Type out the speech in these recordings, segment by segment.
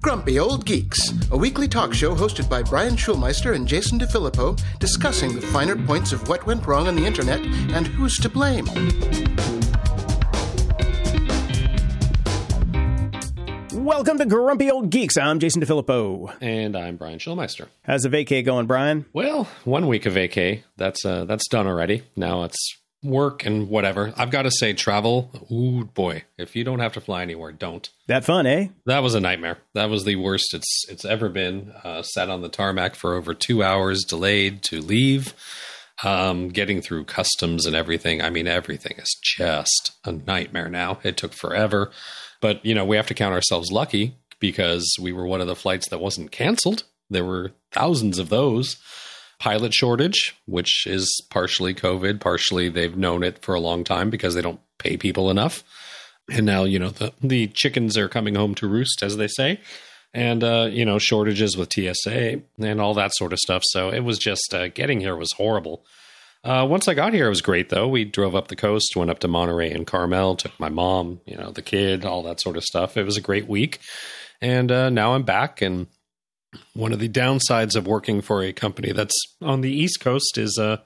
Grumpy Old Geeks, a weekly talk show hosted by Brian Schulmeister and Jason DeFilippo, discussing the finer points of what went wrong on the internet and who's to blame. Welcome to Grumpy Old Geeks. I'm Jason DeFilippo. And I'm Brian Schulmeister. How's the vacay going, Brian? Well, one week of vacay. That's uh, that's done already. Now it's work and whatever. I've got to say, travel. Ooh, boy! If you don't have to fly anywhere, don't. That fun, eh? That was a nightmare. That was the worst it's it's ever been. Uh, sat on the tarmac for over two hours, delayed to leave. Um, getting through customs and everything. I mean, everything is just a nightmare now. It took forever. But, you know, we have to count ourselves lucky because we were one of the flights that wasn't canceled. There were thousands of those. Pilot shortage, which is partially COVID, partially they've known it for a long time because they don't pay people enough. And now, you know, the, the chickens are coming home to roost, as they say. And, uh, you know, shortages with TSA and all that sort of stuff. So it was just uh, getting here was horrible. Uh, once I got here, it was great though. We drove up the coast, went up to Monterey and Carmel, took my mom, you know, the kid, all that sort of stuff. It was a great week, and uh, now I'm back. And one of the downsides of working for a company that's on the East Coast is uh,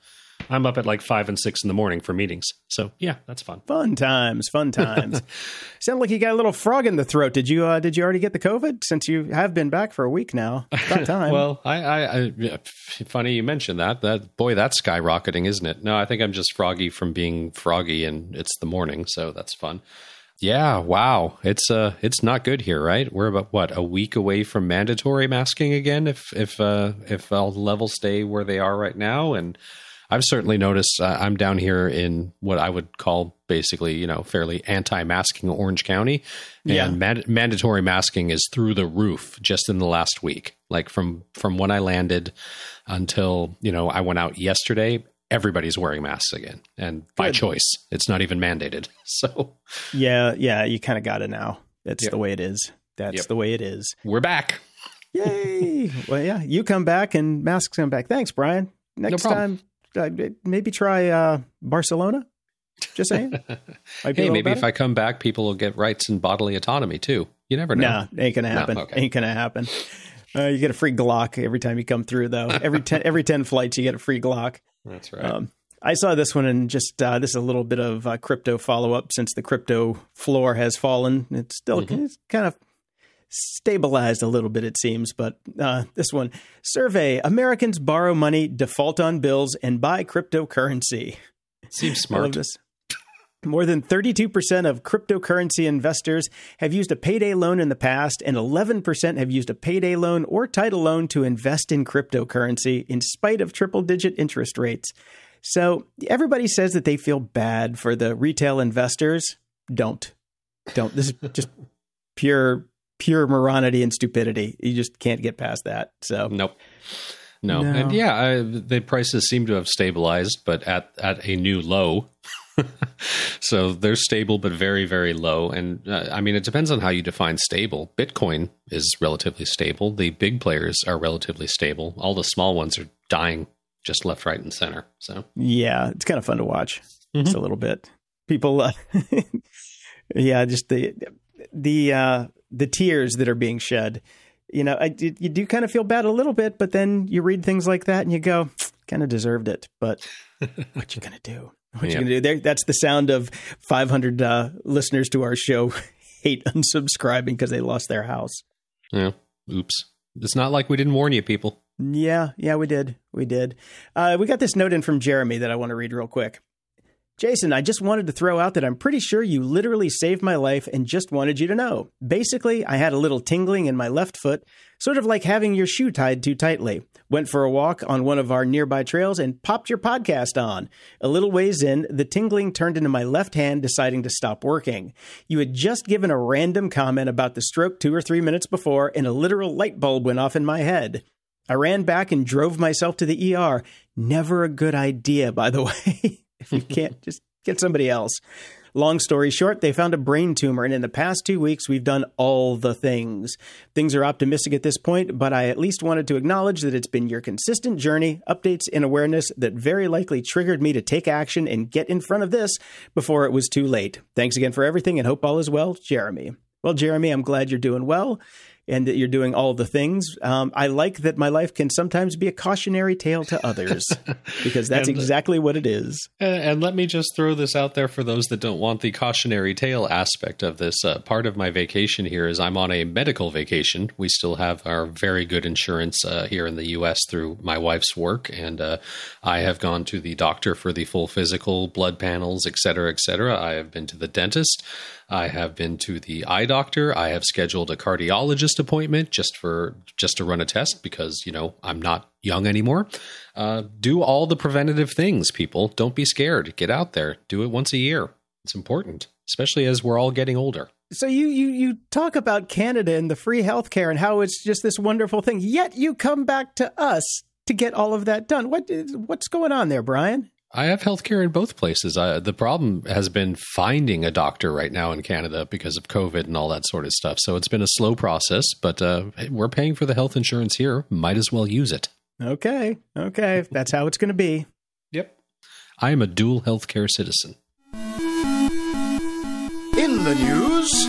I'm up at like five and six in the morning for meetings. So yeah, that's fun. Fun times, fun times. Sound like you got a little frog in the throat. Did you? Uh, did you already get the COVID? Since you have been back for a week now. About time. well, I, I, I, funny you mentioned that. That boy, that's skyrocketing, isn't it? No, I think I'm just froggy from being froggy, and it's the morning, so that's fun. Yeah, wow. It's uh it's not good here, right? We're about what, a week away from mandatory masking again if if uh if all the levels stay where they are right now and I've certainly noticed uh, I'm down here in what I would call basically, you know, fairly anti-masking Orange County, and Yeah. mand- mandatory masking is through the roof just in the last week. Like from from when I landed until you know I went out yesterday, everybody's wearing masks again, and by choice. It's not even mandated. So yeah, yeah. You kind of got it now. That's Yep. the way it is. That's Yep. the way it is. we're back. Yay! well, yeah. You come back and masks come back. Thanks, Brian. Next problem. time, uh, maybe try uh, Barcelona. Just saying. Hey, maybe better. if I come back, people will get rights and bodily autonomy too. You never know. No, ain't gonna happen. okay. Ain't gonna happen. Uh, you get a free Glock every time you come through, though. Every ten, every ten flights, you get a free Glock. That's right. Um, I saw this one, and just uh, this is a little bit of uh, crypto follow up since the crypto floor has fallen. It's still it's kind of stabilized a little bit, it seems. But uh, this one survey: Americans borrow money, default on bills, and buy cryptocurrency. Seems I love smart. this. More than 32% of cryptocurrency investors have used a payday loan in the past, and 11% have used a payday loan or title loan to invest in cryptocurrency in spite of triple digit interest rates. So everybody says that they feel bad for the retail investors. Don't. Don't. This is just pure, pure moronity and stupidity. You just can't get past that. So, Nope. No. No. And yeah, I, the prices seem to have stabilized, but at, at a new low. So they're stable, but very, very low. And uh, I mean, it depends on how you define stable. Bitcoin is relatively stable. The big players are relatively stable. All the small ones are dying just left, right, and center. So Yeah, it's kind of fun to watch. Just a little bit. People, uh, yeah, just the the uh, the tears that are being shed. You know, I, you you do kind of feel bad a little bit, but then you read things like that and you go, kind of deserved it. But what you gonna do? What you Yeah. gonna do? There, that's the sound of 500 uh, listeners to our show hate unsubscribing because they lost their house. yeah, oops. It's not like we didn't warn you, people. Yeah, yeah, we did. We did. Uh, we got this note in from Jeremy that I want to read real quick. Jason, I just wanted to throw out that I'm pretty sure you literally saved my life and just wanted you to know. Basically, I had a little tingling in my left foot, sort of like having your shoe tied too tightly. Went for a walk on one of our nearby trails and popped your podcast on. A little ways in, the tingling turned into my left hand deciding to stop working. You had just given a random comment about the stroke two or three minutes before, and a literal light bulb went off in my head. I ran back and drove myself to the ER. Never a good idea, by the way. If you can't, just get somebody else. Long story short, they found a brain tumor, and in the past two weeks, we've done all the things. Things are optimistic at this point, but I at least wanted to acknowledge that it's been your consistent journey, updates, and awareness that very likely triggered me to take action and get in front of this before it was too late. Thanks again for everything, and hope all is well, Jeremy. Well, Jeremy, I'm glad you're doing well and that you're doing all the things. Um, I like that my life can sometimes be a cautionary tale to others because that's And- exactly what it is. And, and let me just throw this out there for those that don't want the cautionary tale aspect of this. Uh, part of my vacation here is I'm on a medical vacation. We still have our very good insurance uh, here in the U.S. through my wife's work, and uh, I have gone to the doctor for the full physical, blood panels, et cetera, et cetera. I have been to the dentist. I have been to the eye doctor. I have scheduled a cardiologist appointment just for just to run a test because you know I'm not young anymore. Uh, do all the preventative things, people. Don't be scared. Get out there. Do it once a year. It's important, especially as we're all getting older. So you you you talk about Canada and the free healthcare and how it's just this wonderful thing. Yet you come back to us to get all of that done. What is, what's going on there, Brian? I have healthcare in both places. Uh, the problem has been finding a doctor right now in Canada because of COVID and all that sort of stuff. So it's been a slow process, but uh, we're paying for the health insurance here. Might as well use it. Okay, okay, that's how it's going to be. Yep. I am a dual healthcare citizen. In the news,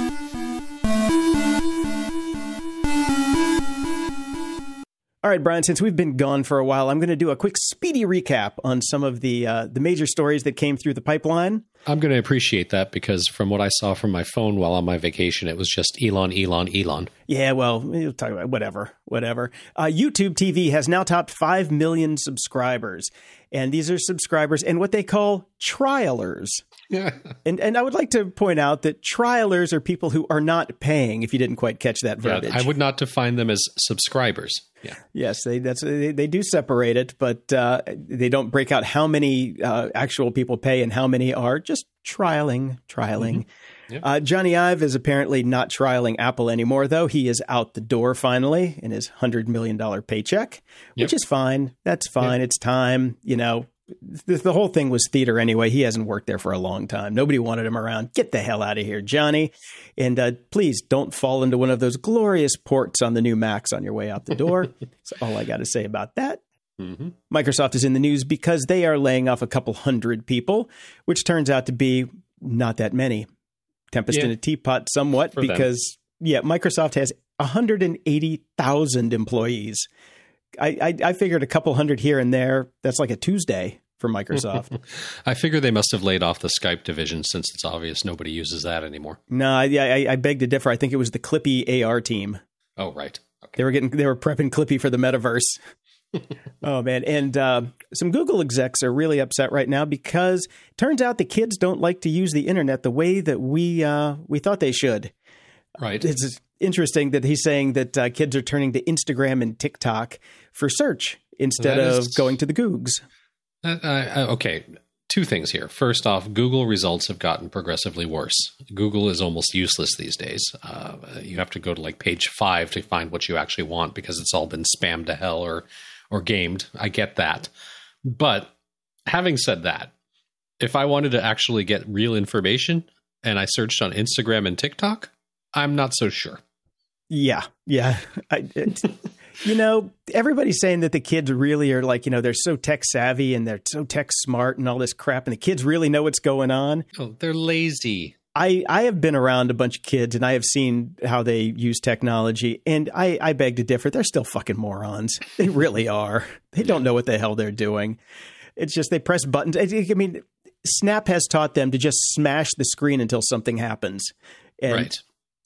All right, Brian. Since we've been gone for a while, I'm going to do a quick, speedy recap on some of the uh, the major stories that came through the pipeline. I'm going to appreciate that because from what I saw from my phone while on my vacation, it was just Elon, Elon, Elon. Yeah, well, we'll talk about whatever, whatever. Uh, YouTube TV has now topped five million subscribers, and these are subscribers and what they call trialers. Yeah. And and I would like to point out that trialers are people who are not paying. If you didn't quite catch that verbiage, I would not define them as subscribers. Yeah. Yes, they that's they, they do separate it, but uh, they don't break out how many uh, actual people pay and how many are just trialing, trialing. Yep. Uh, Jony Ive is apparently not trialing Apple anymore, though. He is out the door finally in his hundred million dollar paycheck, which is fine. That's fine. It's time. You know, the, the whole thing was theater anyway. He hasn't worked there for a long time. Nobody wanted him around. Get the hell out of here, Jony. And uh, please don't fall into one of those glorious ports on the new Macs on your way out the door. That's all I got to say about that. hmm Microsoft is in the news because they are laying off a couple hundred people, which turns out to be not that many. Tempest Yeah. in a teapot, somewhat, For them. because, yeah, Microsoft has 180,000 employees. I, I, I figured a couple hundred here and there. That's like a Tuesday for Microsoft. I figure they must have laid off the Skype division since it's obvious nobody uses that anymore. no, I, I, I beg to differ. I think it was the Clippy AR team. Oh, right. Okay. They were getting they were prepping Clippy for the metaverse. oh man, and uh, some Google execs are really upset right now because it turns out the kids don't like to use the internet the way that we uh, we thought they should. Right. It's interesting that he's saying that uh, kids are turning to Instagram and TikTok for search instead That of is- going to the Googs. Uh, uh, okay. Two things here. First off, Google results have gotten progressively worse. Google is almost useless these days. Uh, you have to go to like page five to find what you actually want because it's all been spammed to hell or or gamed. I get that, but having said that, if I wanted to actually get real information and I searched on Instagram and TikTok, I'm not so sure. Yeah, yeah. I, it, you know, everybody's saying that the kids really are like, you know, they're so tech savvy and they're so tech smart and all this crap, and the kids really know what's going on. Oh, they're lazy. I, I have been around a bunch of kids and I have seen how they use technology, and I, I beg to differ. They're still fucking morons. They really are. They don't know what the hell they're doing. It's just they press buttons. I, I mean, Snap has taught them to just smash the screen until something happens. And right.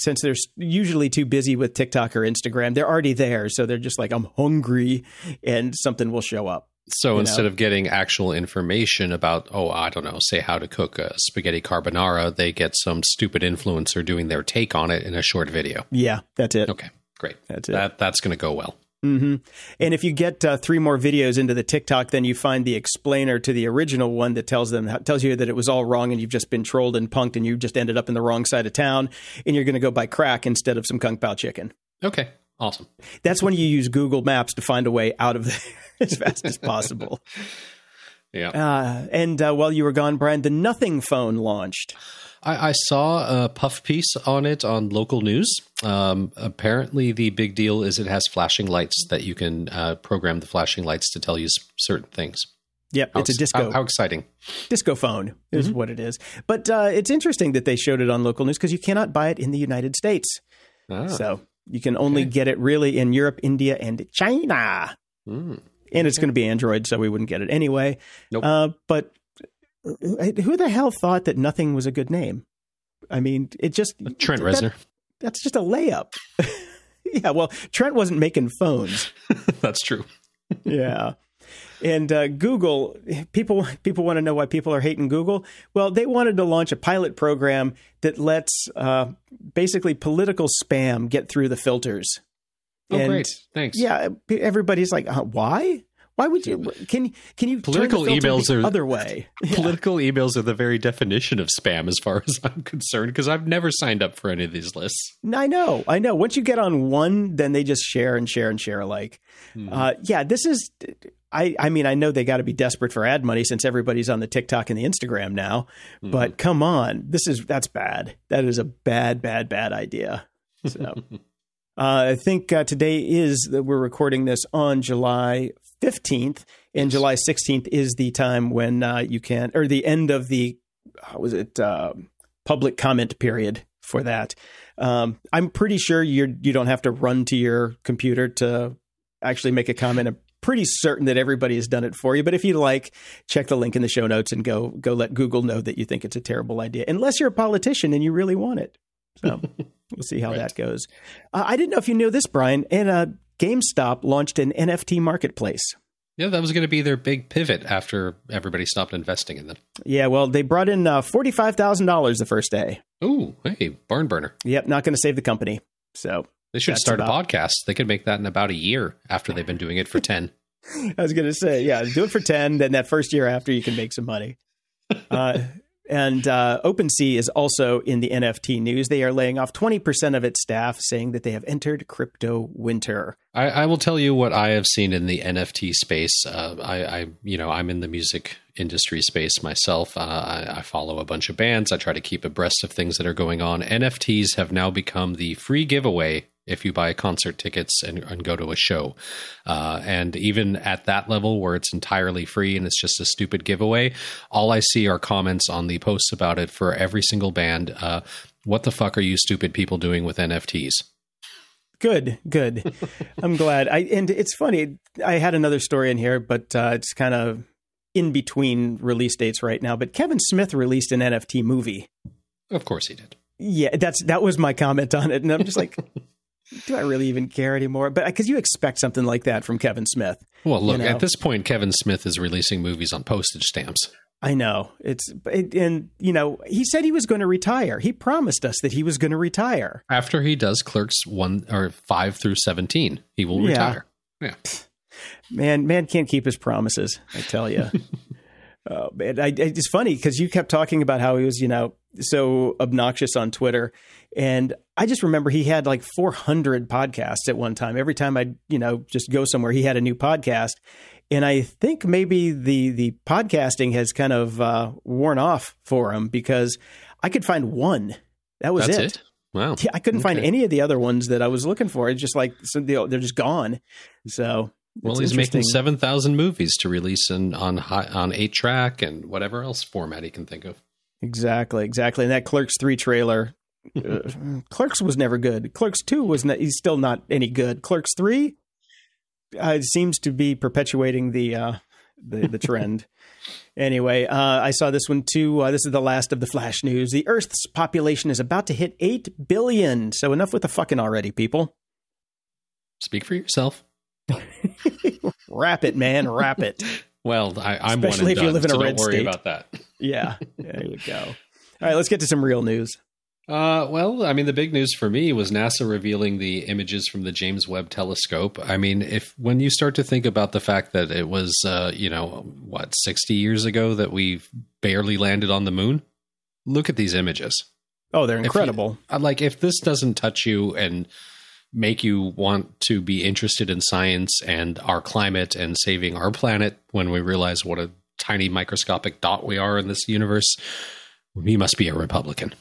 Since they're usually too busy with TikTok or Instagram, they're already there. So they're just like, I'm hungry, and something will show up. So instead know? of getting actual information about, oh, I don't know, say how to cook a spaghetti carbonara, they get some stupid influencer doing their take on it in a short video. Yeah, that's it. Okay, great. That's it. That that's going to go well. Hmm And if you get uh, three more videos into the TikTok, then you find the explainer to the original one that tells them tells you that it was all wrong and you've just been trolled and punked and you just ended up in the wrong side of town and you're going to go buy crack instead of some kung pao chicken. Okay, awesome. That's when you use Google Maps to find a way out of there as fast as possible. Yeah, Uh, and uh, while you were gone, Brian, the Nothing phone launched. I, I saw a puff piece on it on local news. Um, apparently, the big deal is it has flashing lights that you can uh, program the flashing lights to tell you certain things. Yep, How it's a disco How, how exciting! disco phone is Mm-hmm. what it is. But uh, it's interesting that they showed it on local news because you cannot buy it in the United States. Ah, So you can only Okay. get it really in Europe, India, and China. mm. And it's going to be Android, so we wouldn't get it anyway. Nope. Uh, but who the hell thought that nothing was a good name? I mean, it just Trent that- Reznor. that's just a layup. yeah, well, Trent wasn't making phones. That's true. yeah. And uh, Google, people people want to know why people are hating Google. Well, they wanted to launch a pilot program that lets uh, basically political spam get through the filters. Oh, And, great! Thanks. Yeah, everybody's like, uh, why? Why would you? Can can you Political the emails the are- other way? Political emails are the very definition of spam, as far as I'm concerned, because I've never signed up for any of these lists. I know, I know. Once you get on one, then they just share and share and share alike. Hmm. Uh, yeah, this is. I I mean, I know they got to be desperate for ad money since everybody's on the TikTok and the Instagram now. Hmm. But come on, this is that's bad. That is a bad, bad, bad idea. So. Uh, I think uh, today is that we're recording this on July 15th, and July 16th is the time when uh, you can, or the end of the, how was it, uh, public comment period for that. Um, I'm pretty sure you you don't have to run to your computer to actually make a comment. I'm pretty certain that everybody has done it for you. But if you like, check the link in the show notes and go go let Google know that you think it's a terrible idea, unless you're a politician and you really want it. So we'll see how Right. that goes. Uh, I didn't know if you knew this, Brian. And uh, GameStop launched an NFT marketplace. Yeah, that was going to be their big pivot after everybody stopped investing in them. Yeah, well, they brought in uh, forty five thousand dollars the first day. Ooh, hey, barn burner. Yep, not going to save the company. So They should start about- a podcast. They could make that in about a year after they've been doing it for 10. I was going to say, yeah, do it for 10. Then that first year after, you can make some money. Uh, and uh, OpenSea is also in the NFT news. They are laying off 20% of its staff, saying that they have entered crypto winter. I, I will tell you what I have seen in the NFT space. Uh, I, I, you know, I'm in the music industry space myself. Uh, I, I follow a bunch of bands. I try to keep abreast of things that are going on. NFTs have now become the free giveaway if you buy concert tickets and, and go to a show. Uh, and even at that level where it's entirely free and it's just a stupid giveaway, all I see are comments on the posts about it for every single band. Uh, what the fuck are you stupid people doing with NFTs? Good, good. I'm glad. I and it's funny. I had another story in here, but uh, it's kind of in between release dates right now. But Kevin Smith released an NFT movie. Of course he did. Yeah, that's that was my comment on it, and I'm just like, do I really even care anymore? But uh, because you expect something like that from Kevin Smith. Well, look, know. at this point, Kevin Smith is releasing movies on postage stamps. I know it's it, and you know he said he was going to retire. He promised us that he was going to retire. After he does Clerks 1 or 5 through 17, he will Yeah. retire. Yeah. Man, man can't keep his promises. I tell you. oh man, I, I, it's funny because you kept talking about how he was, you know, so obnoxious on Twitter, and I just remember he had like 400 podcasts at one time. Every time I'd, you know, just go somewhere, he had a new podcast, and I think maybe the the podcasting has kind of uh, worn off for him because I could find one. That was That's it. it. Wow. Yeah, I couldn't find any of the other ones that I was looking for. It's just like so they're just gone. So Well, he's making interesting. 7,000 movies to release in, on on 8 track and whatever else format he can think of. Exactly, exactly. And that Clerks three trailer, Clerks was never good. Clerks two was not. He's still not any good. Clerks three uh, seems to be perpetuating the uh, the, the trend. anyway, uh, I saw this one too. Uh, this is the last of the flash news. The Earth's population is about to hit eight billion. So enough with the fucking already, people. Speak for yourself. Wrap it, man. Wrap it. Well, I, I'm Especially if and you live in a so red don't worry state. about that. Yeah, there you go. All right, let's get to some real news. Uh, well, I mean, the big news for me was NASA revealing the images from the James Webb Telescope. I mean, if when you start to think about the fact that it was, uh, you know, what sixty years ago that we barely landed on the moon, look at these images. Oh, they're you- incredible. Uh, Like, if this doesn't touch you and make you want to be interested in science and our climate and saving our planet when we realize what a tiny microscopic dot we are in this universe, you must be a Republican.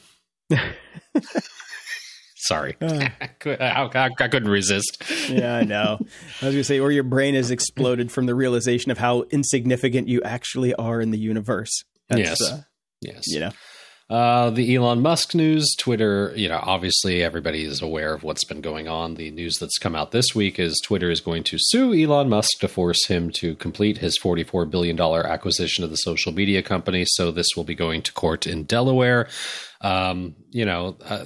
Sorry, I, I, I couldn't resist. yeah, I know. I was going to say, or your brain has exploded from the realization of how insignificant you actually are in the universe. That's, yes, uh, yes. you know. Uh, the Elon Musk news, Twitter, you know, obviously everybody is aware of what's been going on. The news that's come out this week is Twitter is going to sue Elon Musk to force him to complete his $44 billion acquisition of the social media company. So this will be going to court in Delaware. Um, you know, uh,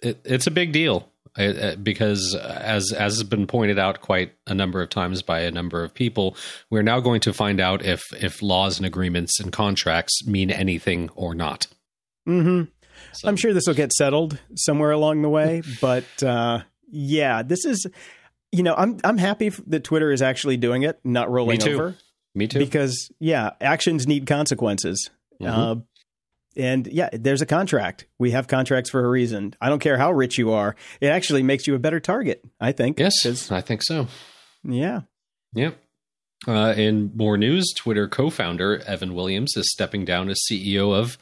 it, it's a big deal. Uh, because as as has been pointed out quite a number of times by a number of people, we're now going to find out if if laws and agreements and contracts mean anything or not. Mm-hmm. So. I'm sure this will get settled somewhere along the way, but uh, yeah, this is. You know, I'm I'm happy that Twitter is actually doing it, not rolling Me too. over. Me too. Because yeah, actions need consequences. Mhm. Uh, and yeah, there's a contract. We have contracts for a reason. I don't care how rich you are. It actually makes you a better target. I think. Yes, I think so. Yeah. Yep. Uh, in more news, Twitter co-founder Evan Williams is stepping down as CEO of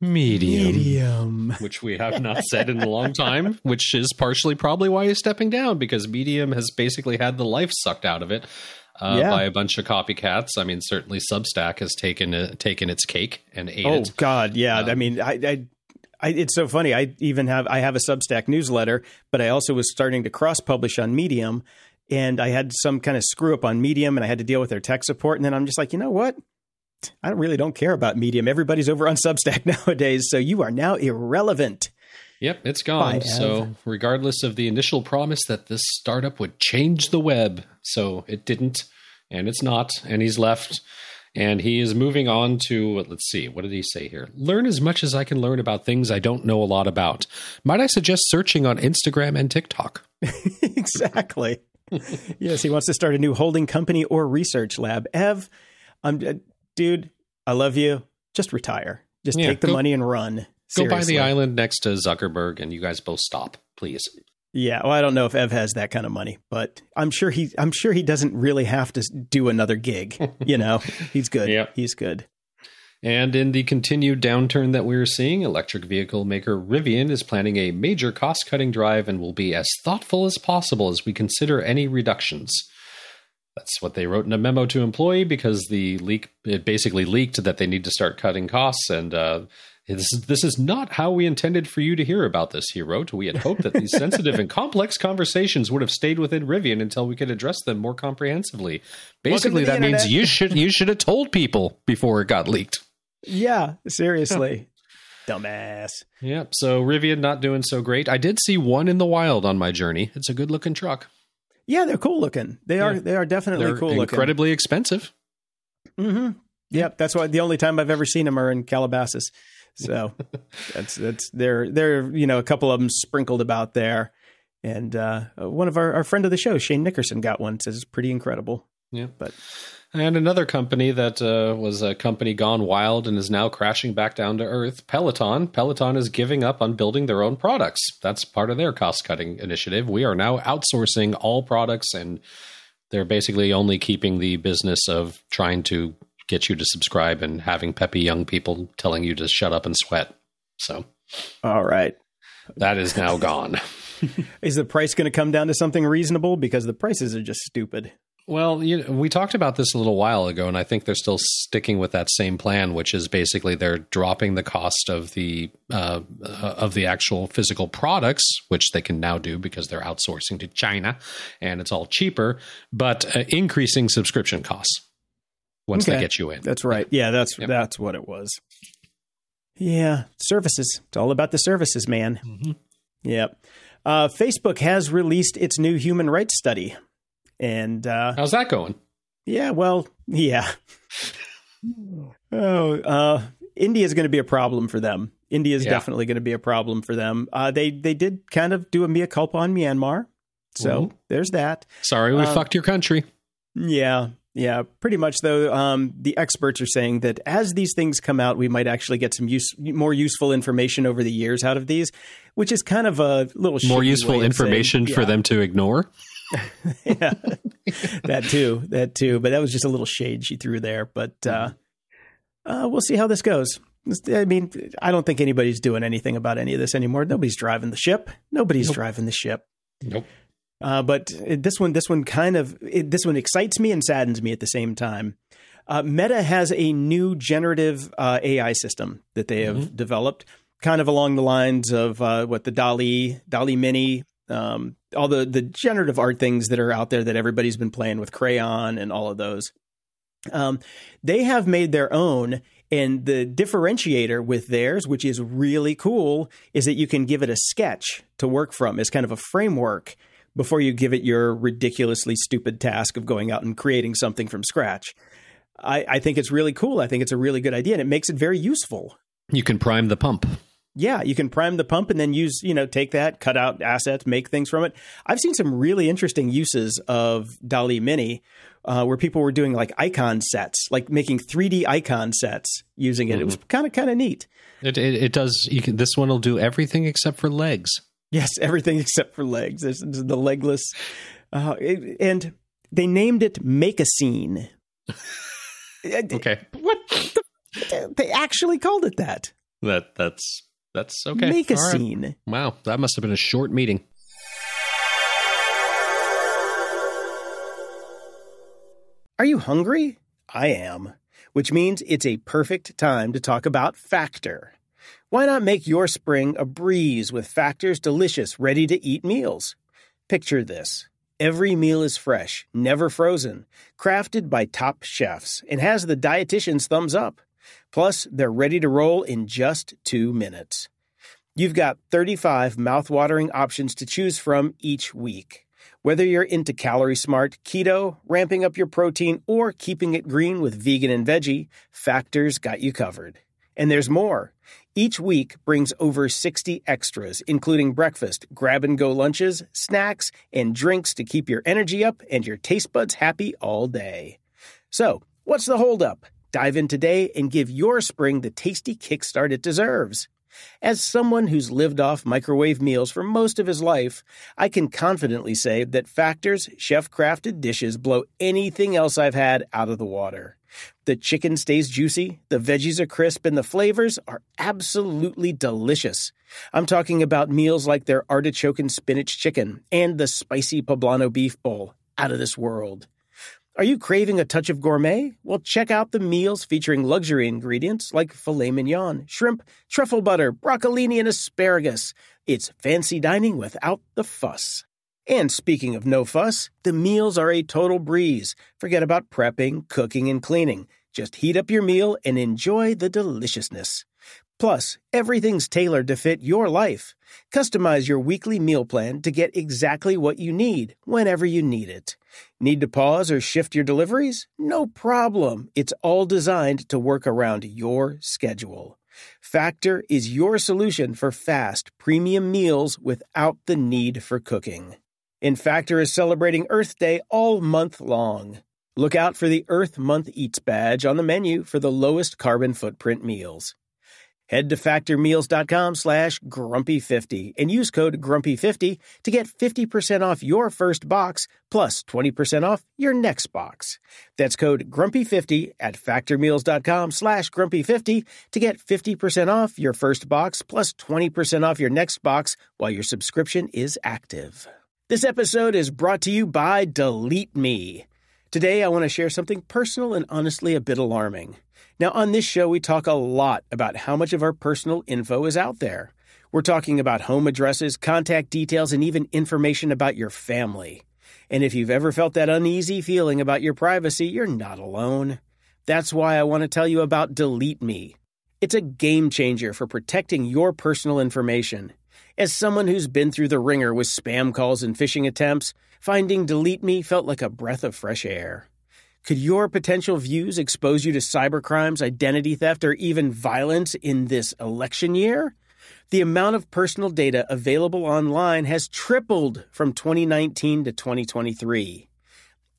Medium, Medium. which we have not said in a long time. Which is partially probably why he's stepping down because Medium has basically had the life sucked out of it uh, Yeah. by a bunch of copycats. I mean, certainly Substack has taken uh, taken its cake and ate Oh it. God, yeah. Um, I mean, I, I, I, it's so funny. I even have I have a Substack newsletter, but I also was starting to cross publish on Medium, and I had some kind of screw up on Medium, and I had to deal with their tech support. And then I'm just like, you know what? I really don't care about Medium. Everybody's over on Substack nowadays, so you are now irrelevant. Yep, it's gone. So, regardless of the initial promise that this startup would change the web, so it didn't, and it's not, and he's left, and he is moving on to, let's see, what did he say here? Learn as much as I can learn about things I don't know a lot about. Might I suggest searching on Instagram and TikTok? exactly. yes, he wants to start a new holding company or research lab. Ev, I'm, uh, dude, I love you. Just retire. Just Yeah, take the go- money and run. Go buy the island next to Zuckerberg, and you guys both stop, please. Yeah, well, I don't know if Ev has that kind of money, but I'm sure he I'm sure he doesn't really have to do another gig. You know, he's good. Yeah. He's good. And in the continued downturn that we're seeing, electric vehicle maker Rivian is planning a major cost cutting drive and will be as thoughtful as possible as we consider any reductions. That's what they wrote in a memo to employee because the leak it basically leaked that they need to start cutting costs and uh, this is, this is not how we intended for you to hear about this, he wrote. We had hoped that these sensitive and complex conversations would have stayed within Rivian until we could address them more comprehensively. Basically, that means you should you should have told people before it got leaked. Yeah, seriously. Dumbass. Yep. So Rivian not doing so great. I did see one in the wild on my journey. It's a good looking truck. Yeah, they're cool looking. They are Yeah. they are definitely They're cool looking. incredibly expensive. Mm-hmm. Yep, that's why the only time I've ever seen them are in Calabasas. So that's that's they're they're you know a couple of them sprinkled about there, and uh, one of our our friend of the show Shane Nickerson got one. Says it's pretty incredible. Yeah. But And another company that uh, was a company gone wild and is now crashing back down to earth, Peloton. Peloton is giving up on building their own products. That's part of their cost cutting initiative. We are now outsourcing all products, and they're basically only keeping the business of trying to get you to subscribe and having peppy young people telling you to shut up and sweat. So all right, that is now gone. is the price going to come down to something reasonable? Because the prices are just stupid. Well, you know, we talked about this a little while ago, and I think they're still sticking with that same plan, which is basically they're dropping the cost of the uh, of the actual physical products, which they can now do because they're outsourcing to China, and it's all cheaper, but uh, increasing subscription costs once they Okay. get you in. That's right. Yeah, that's Yep. that's what it was. Yeah, services. It's all about the services, man. Mhm. Yep. Uh, Facebook has released its new human rights study, and uh, How's that going? yeah, well, yeah. oh, uh, India is going to be a problem for them. India is Yeah. definitely going to be a problem for them. Uh, they they did kind of do a mea culpa on Myanmar, so there's that. Sorry, we Um, fucked your country. Yeah, yeah, pretty much. Though um, the experts are saying that as these things come out, we might actually get some use, more useful information over the years out of these, which is kind of a little More useful way of saying- information for them to ignore. yeah, that too, that too. But that was just a little shade she threw there. But uh, Mm-hmm. uh, we'll see how this goes. I mean, I don't think anybody's doing anything about any of this anymore. Nobody's driving the ship. Nobody's nope. driving the ship. Nope. Uh, but this one, this one kind of, it, this one excites me and saddens me at the same time. Uh, Meta has a new generative uh, AI system that they have mm-hmm. developed, kind of along the lines of uh, what the DALL-E, DALL-E Mini, um, all the the generative art things that are out there that everybody's been playing with Craiyon and all of those. Um, they have made their own, and the differentiator with theirs, which is really cool, is that you can give it a sketch to work from as kind of a framework before you give it your ridiculously stupid task of going out and creating something from scratch. I, I think it's really cool. I think it's a really good idea, and it makes it very useful. You can prime the pump. Yeah, you can prime the pump and then use, you know, take that, cut out assets, make things from it. I've seen some really interesting uses of DALL-E Mini uh, where people were doing like icon sets, like making 3D icon sets using it. Mm-hmm. It was kind of kind of neat. It, it, it does. You can, this one will do everything except for legs. Yes, everything except for legs. There's, there's the legless, uh, it, and they named it Make a Scene. okay. What? The, they actually called it that. That that's that's okay. Make a All scene. Right. Wow, that must have been a short meeting. Are you hungry? I am, which means it's a perfect time to talk about Factor. Why not make your spring a breeze with Factor's delicious, ready to eat meals? Picture this. Every meal is fresh, never frozen, crafted by top chefs, and has the dietitian's thumbs up. Plus, they're ready to roll in just two minutes. You've got 35 mouthwatering options to choose from each week. Whether you're into calorie smart, keto, ramping up your protein, or keeping it green with vegan and veggie, Factor's got you covered. And there's more. Each week brings over 60 extras, including breakfast, grab and go lunches, snacks, and drinks to keep your energy up and your taste buds happy all day. So, what's the holdup? Dive in today and give your spring the tasty kickstart it deserves. As someone who's lived off microwave meals for most of his life, I can confidently say that Factor's chef crafted dishes blow anything else I've had out of the water. The chicken stays juicy, the veggies are crisp, and the flavors are absolutely delicious. I'm talking about meals like their artichoke and spinach chicken and the spicy poblano beef bowl. Out of this world. Are you craving a touch of gourmet? Well, check out the meals featuring luxury ingredients like filet mignon, shrimp, truffle butter, broccolini, and asparagus. It's fancy dining without the fuss. And speaking of no fuss, the meals are a total breeze. Forget about prepping, cooking, and cleaning. Just heat up your meal and enjoy the deliciousness. Plus, everything's tailored to fit your life. Customize your weekly meal plan to get exactly what you need whenever you need it. Need to pause or shift your deliveries? No problem. It's all designed to work around your schedule. Factor is your solution for fast, premium meals without the need for cooking. And Factor is celebrating Earth Day all month long. Look out for the Earth Month Eats badge on the menu for the lowest carbon footprint meals. Head to factormeals.com slash grumpy50 and use code grumpy50 to get 50% off your first box plus 20% off your next box. That's code grumpy50 at factormeals.com slash grumpy50 to get 50% off your first box plus 20% off your next box while your subscription is active. This episode is brought to you by Delete Me. Today I want to share something personal and honestly a bit alarming. Now, on this show, we talk a lot about how much of our personal info is out there. We're talking about home addresses, contact details, and even information about your family. And if you've ever felt that uneasy feeling about your privacy, you're not alone. That's why I want to tell you about Delete Me. It's a game changer for protecting your personal information. As someone who's been through the ringer with spam calls and phishing attempts, finding Delete Me felt like a breath of fresh air. Could your potential views expose you to cybercrimes, identity theft, or even violence in this election year? The amount of personal data available online has tripled from 2019 to 2023.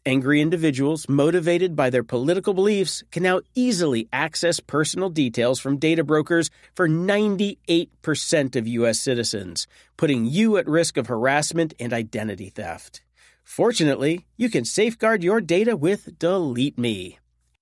Angry individuals, motivated by their political beliefs, can now easily access personal details from data brokers for 98% of U.S. citizens, putting you at risk of harassment and identity theft. Fortunately, you can safeguard your data with Delete Me.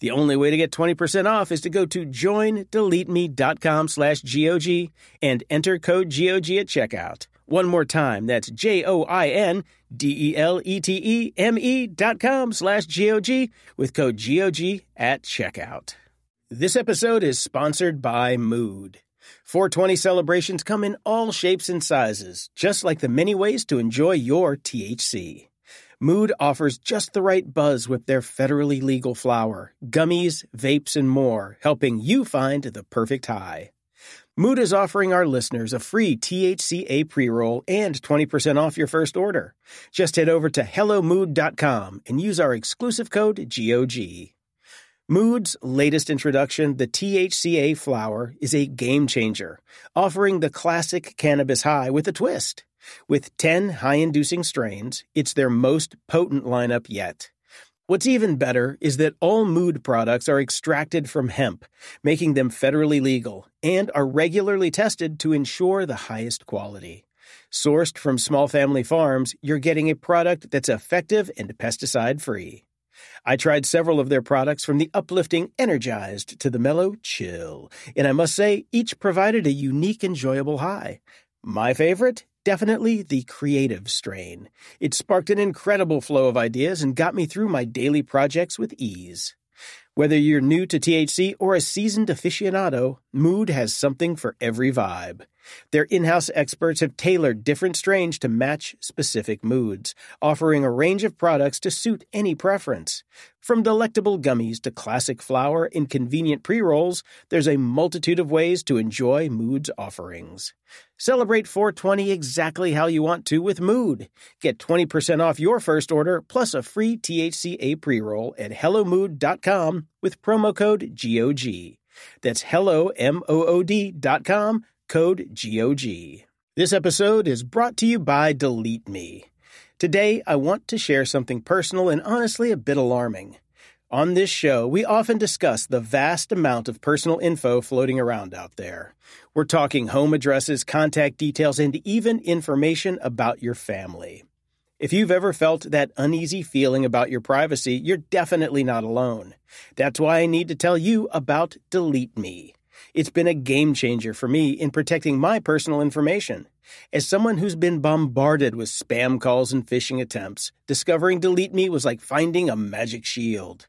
The only way to get 20% off is to go to joindeleteme.com slash GOG and enter code GOG at checkout. One more time, that's J-O-I-N-D-E-L-E-T-E-M-E dot com slash G-O-G with code GOG at checkout. This episode is sponsored by Mood. 420 celebrations come in all shapes and sizes, just like the many ways to enjoy your THC. Mood offers just the right buzz with their federally legal flower, gummies, vapes, and more, helping you find the perfect high. Mood is offering our listeners a free THCA pre roll and 20% off your first order. Just head over to HelloMood.com and use our exclusive code GOG. Mood's latest introduction, the THCA flower, is a game changer, offering the classic cannabis high with a twist. With 10 high inducing strains, it's their most potent lineup yet. What's even better is that all mood products are extracted from hemp, making them federally legal, and are regularly tested to ensure the highest quality. Sourced from small family farms, you're getting a product that's effective and pesticide free. I tried several of their products from the uplifting Energized to the mellow Chill, and I must say, each provided a unique, enjoyable high. My favorite? Definitely the creative strain. It sparked an incredible flow of ideas and got me through my daily projects with ease. Whether you're new to THC or a seasoned aficionado, Mood has something for every vibe. Their in house experts have tailored different strains to match specific moods, offering a range of products to suit any preference. From delectable gummies to classic flower and convenient pre rolls, there's a multitude of ways to enjoy Mood's offerings. Celebrate 420 exactly how you want to with Mood. Get 20% off your first order plus a free THCA pre roll at HelloMood.com with promo code GOG. That's hello, M-O-O-D dot com code GOG. This episode is brought to you by Delete Me. Today, I want to share something personal and honestly a bit alarming. On this show, we often discuss the vast amount of personal info floating around out there. We're talking home addresses, contact details, and even information about your family. If you've ever felt that uneasy feeling about your privacy, you're definitely not alone. That's why I need to tell you about Delete Me. It's been a game changer for me in protecting my personal information. As someone who's been bombarded with spam calls and phishing attempts, discovering Delete Me was like finding a magic shield.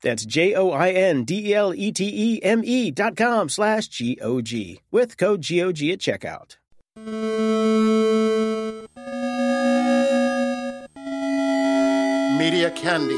That's J O I N D E L E T E M E dot com slash G O G with code GOG at checkout. Media Candy.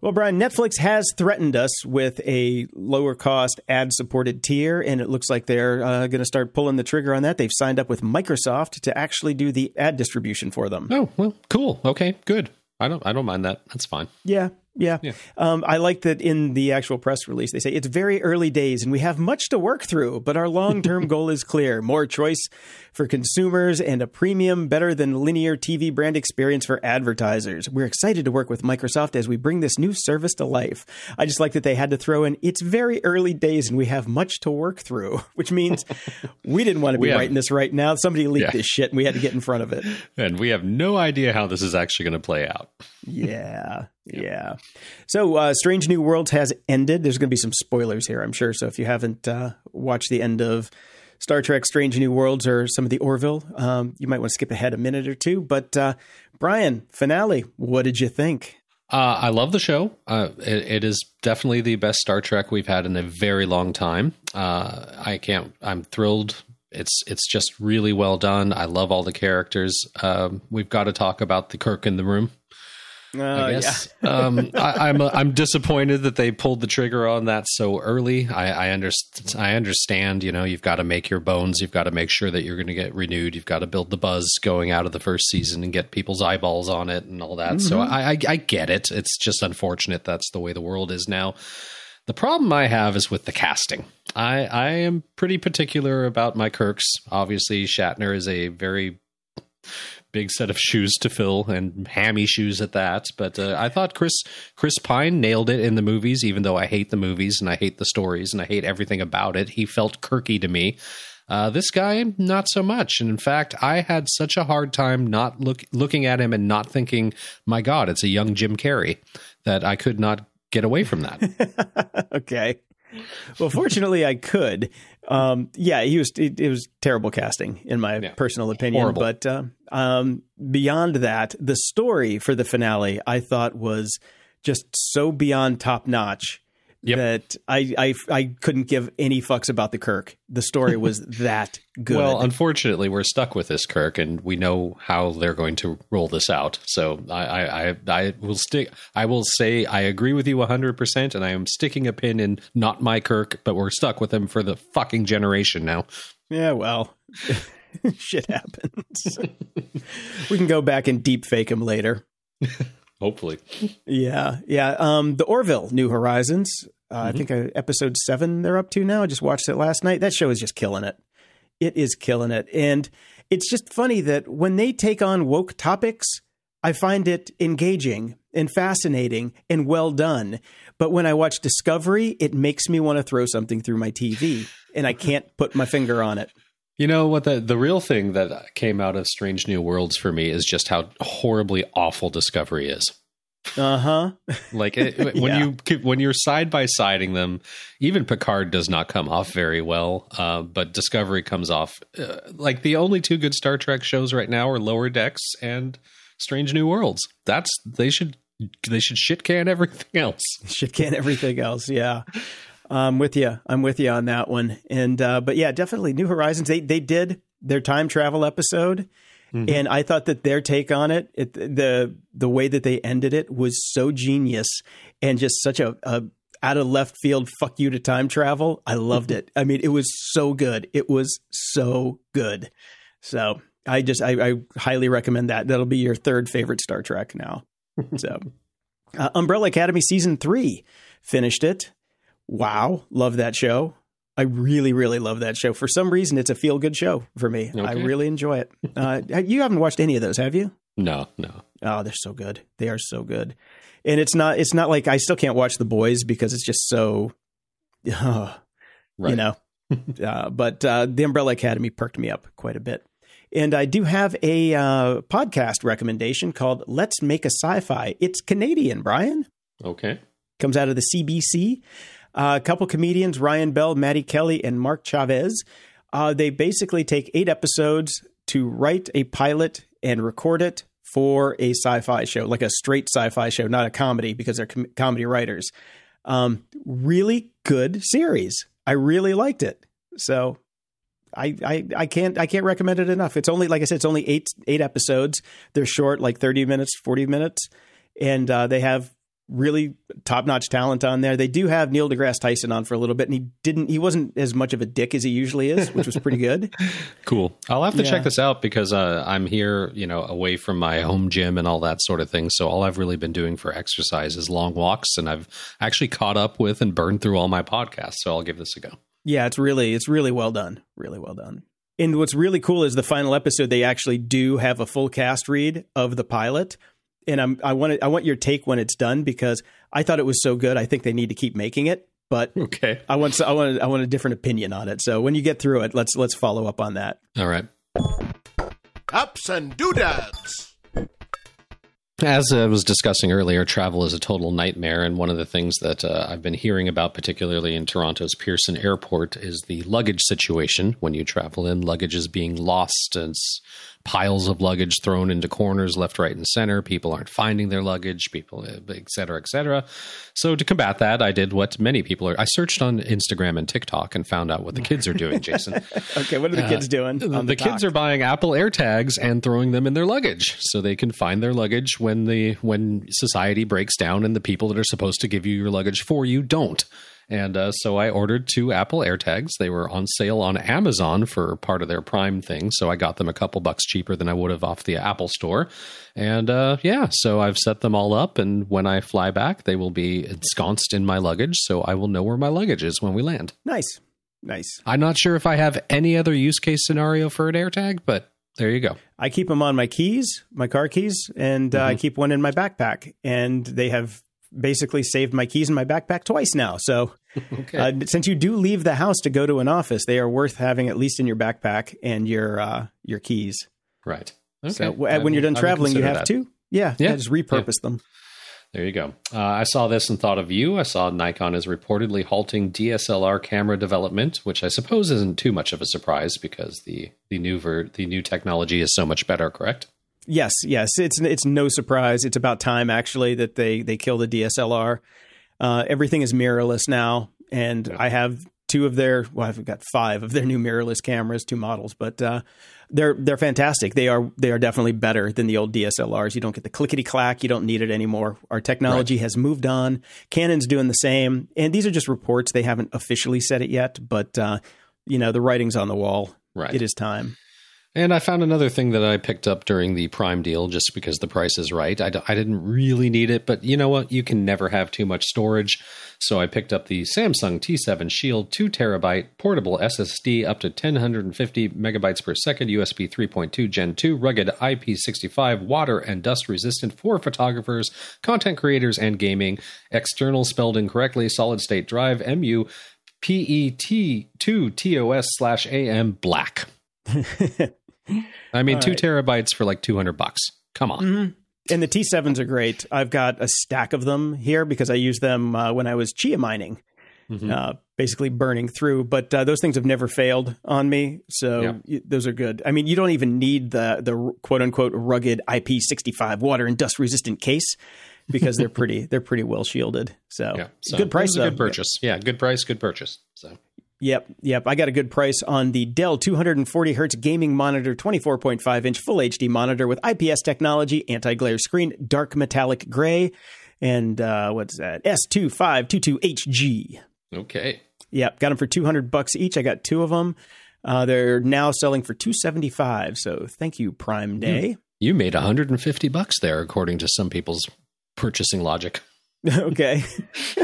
Well, Brian, Netflix has threatened us with a lower cost ad supported tier, and it looks like they're uh, going to start pulling the trigger on that. They've signed up with Microsoft to actually do the ad distribution for them. Oh well, cool. Okay, good. I don't I don't mind that. That's fine. Yeah, yeah. Yeah. Um, I like that in the actual press release, they say it's very early days and we have much to work through, but our long term goal is clear more choice for consumers and a premium, better than linear TV brand experience for advertisers. We're excited to work with Microsoft as we bring this new service to life. I just like that they had to throw in it's very early days and we have much to work through, which means we didn't want to be have- writing this right now. Somebody leaked Yeah. this shit and we had to get in front of it. And we have no idea how this is actually going to play out. Yeah, yeah. So, uh, Strange New Worlds has ended. There's going to be some spoilers here, I'm sure. So, if you haven't uh, watched the end of Star Trek Strange New Worlds or some of the Orville, um, you might want to skip ahead a minute or two. But, uh, Brian, finale, what did you think? Uh, I love the show. Uh, it, it is definitely the best Star Trek we've had in a very long time. Uh, I can't. I'm thrilled. It's it's just really well done. I love all the characters. Um, we've got to talk about the Kirk in the room. Uh, I guess. um, I, I'm I'm disappointed that they pulled the trigger on that so early. I, I understand. I understand. You know, you've got to make your bones. You've got to make sure that you're going to get renewed. You've got to build the buzz going out of the first season and get people's eyeballs on it and all that. So I, I I get it. It's just unfortunate that's the way the world is now. The problem I have is with the casting. I I am pretty particular about my Kirks. Obviously, Shatner is a very big set of shoes to fill and hammy shoes at that. But uh, I thought Chris Chris Pine nailed it in the movies, even though I hate the movies and I hate the stories and I hate everything about it. He felt quirky to me. Uh, this guy, not so much. And in fact, I had such a hard time not look looking at him and not thinking, "My God, it's a young Jim Carrey," that I could not get away from that. okay. Well, fortunately, I could. Um, yeah, he was. It, it was terrible casting, in my Yeah. personal opinion. Horrible. But uh, um, beyond that, the story for the finale, I thought was just so beyond top notch Yep. that I, I I couldn't give any fucks about the Kirk. The story was that good. Well, unfortunately, we're stuck with this, Kirk, and we know how they're going to roll this out. So I, I, I, I will stick. I will say I agree with you hundred percent, and I am sticking a pin in not my Kirk, but we're stuck with him for the fucking generation now. yeah, well, shit happens. we can go back and deep fake him later. Hopefully, Yeah, yeah. Um, the Orville New Horizons. Uh, I think uh, episode seven they're up to now. I just watched it last night. That show is just killing it. It is killing it, and it's just funny that when they take on woke topics, I find it engaging and fascinating and well done. But when I watch Discovery, it makes me want to throw something through my TV, and I can't put my finger on it. You know what the the real thing that came out of Strange New Worlds for me is just how horribly awful Discovery is. Uh huh. Like it, when Yeah. you when you're side by siding them, even Picard does not come off very well, uh, but Discovery comes off uh, like the only two good Star Trek shows right now are Lower Decks and Strange New Worlds. That's they should they should shit can everything else. shit can everything else. Yeah. I'm with you. I'm with you on that one. And uh, but yeah, definitely New Horizons. They they did their time travel episode, and I thought that their take on it, it, the the way that they ended it was so genius and just such a, a out of left field fuck you to time travel. I loved it. I mean, it was so good. It was so good. So I just I, I highly recommend that. That'll be your third favorite Star Trek now. So uh, Umbrella Academy season three finished it. Wow, love that show. I really, really love that show. For some reason, it's a feel good show for me. I really enjoy it. Uh, you haven't watched any of those, have you? No, no. Oh, they're so good. They are so good. And it's not. It's not like I still can't watch the boys because it's just so. uh, Right. You know, uh, but uh, the Umbrella Academy perked me up quite a bit. And I do have a uh, podcast recommendation called Let's Make a Sci Fi. It's Canadian, Brian Okay. comes out of the CBC. Uh, a couple comedians, Ryan Bell, Maddie Kelly, and Mark Chavez. Uh, they basically take eight episodes to write a pilot and record it, for a sci-fi show, like a straight sci-fi show, not a comedy because they're com- comedy writers. Um, really good series. I really liked it. So I, I I can't I can't recommend it enough. It's only like I said, it's only eight eight episodes. They're short, like thirty minutes, forty minutes, and uh, they have really top notch talent on there. They do have Neil deGrasse Tyson on for a little bit, and he didn't. He wasn't as much of a dick as he usually is, which was pretty good. cool. I'll have to Yeah. check this out because uh, I'm here, you know, away from my home gym and all that sort of thing. So all I've really been doing for exercise is long walks, and I've actually caught up with and burned through all my podcasts. So I'll give this a go. Yeah, it's really it's really well done. Really well done. And what's really cool is the final episode. They actually do have a full cast read of the pilot, and I'm I want I want your take when it's done because I thought it was so good. I think they need to keep making it, but Okay. I want I want I want a different opinion on it. So when you get through it, let's let's follow up on that. All right. Apps and doodads. As I was discussing earlier, travel is a total nightmare. And one of the things that uh, I've been hearing about, particularly in Toronto's Pearson Airport, is the luggage situation when you travel in. Luggage is being lost and s- piles of luggage thrown into corners left, right, and center. People aren't finding their luggage, people, uh, et cetera, et cetera. So to combat that, I did what many people are. I searched on Instagram and TikTok and found out what the kids are doing, Jason. Okay, what are the kids doing? Uh, The, on kids are buying Apple AirTags and throwing them in their luggage so they can find their luggage when the when society breaks down and the people that are supposed to give you your luggage for you don't. And uh, so I ordered two Apple AirTags. They were on sale on Amazon for part of their Prime thing, so I got them a couple bucks cheaper than I would have off the Apple Store. And uh, yeah, so I've set them all up, and when I fly back, they will be ensconced in my luggage, so I will know where my luggage is when we land. nice, nice. I'm not sure if I have any other use case scenario for an AirTag, but there you go. I keep them on my keys, my car keys, and uh, I keep one in my backpack. And they have basically saved my keys in my backpack twice now. So Okay. uh, since you do leave the house to go to an office, they are worth having at least in your backpack and your uh, your keys. right. Okay. So w- when you're done traveling, you have that. to. Yeah, Yeah. yeah, just repurpose them. There you go. Uh, I saw this and thought of you. I saw Nikon is reportedly halting DSLR camera development, which I suppose isn't too much of a surprise because the the new ver- the new technology is so much better. Correct. Yes, yes, it's it's no surprise. It's about time actually that they they kill the DSLR. Uh, everything is mirrorless now, and I have two of their. Well, I've got five of their new mirrorless cameras, two models, but uh, they're they're fantastic. They are they are definitely better than the old DSLRs. You don't get the clickety clack. You don't need it anymore. Our technology has moved on. Canon's doing the same, and these are just reports. They haven't officially said it yet, but uh, you know the writing's on the wall. Right. It is time. And I found another thing that I picked up during the Prime deal just because the price is right. I, d- I didn't really need it, but you know what? You can never have too much storage. So I picked up the Samsung T7 Shield 2 terabyte portable SSD up to 1050 megabytes per second, USB 3.2 Gen 2, rugged IP65, water and dust resistant for photographers, content creators, and gaming. External spelled incorrectly, solid state drive, MU PET2 TOS slash AM black. I mean, All two right. terabytes for like 200 bucks. Come on. Mhm. And the T7s are great. I've got a stack of them here because I used them uh, when I was chia mining, Mhm. uh, basically burning through. But uh, those things have never failed on me, so Yeah. y- those are good. I mean, you don't even need the the quote unquote rugged IP65 water and dust resistant case because they're pretty they're pretty well shielded. So, yeah. So good price though. good purchase. Yeah. good price, good purchase. So Yep, yep. I got a good price on the Dell 240 hertz gaming monitor, 24.5 inch full HD monitor with IPS technology, anti glare screen, dark metallic gray, and uh, what's that? S2522HG. okay. Yep, got them for 200 bucks each. I got two of them. Uh, they're now selling for 275. So thank you, Prime Day. You made 150 bucks there, according to some people's purchasing logic. okay.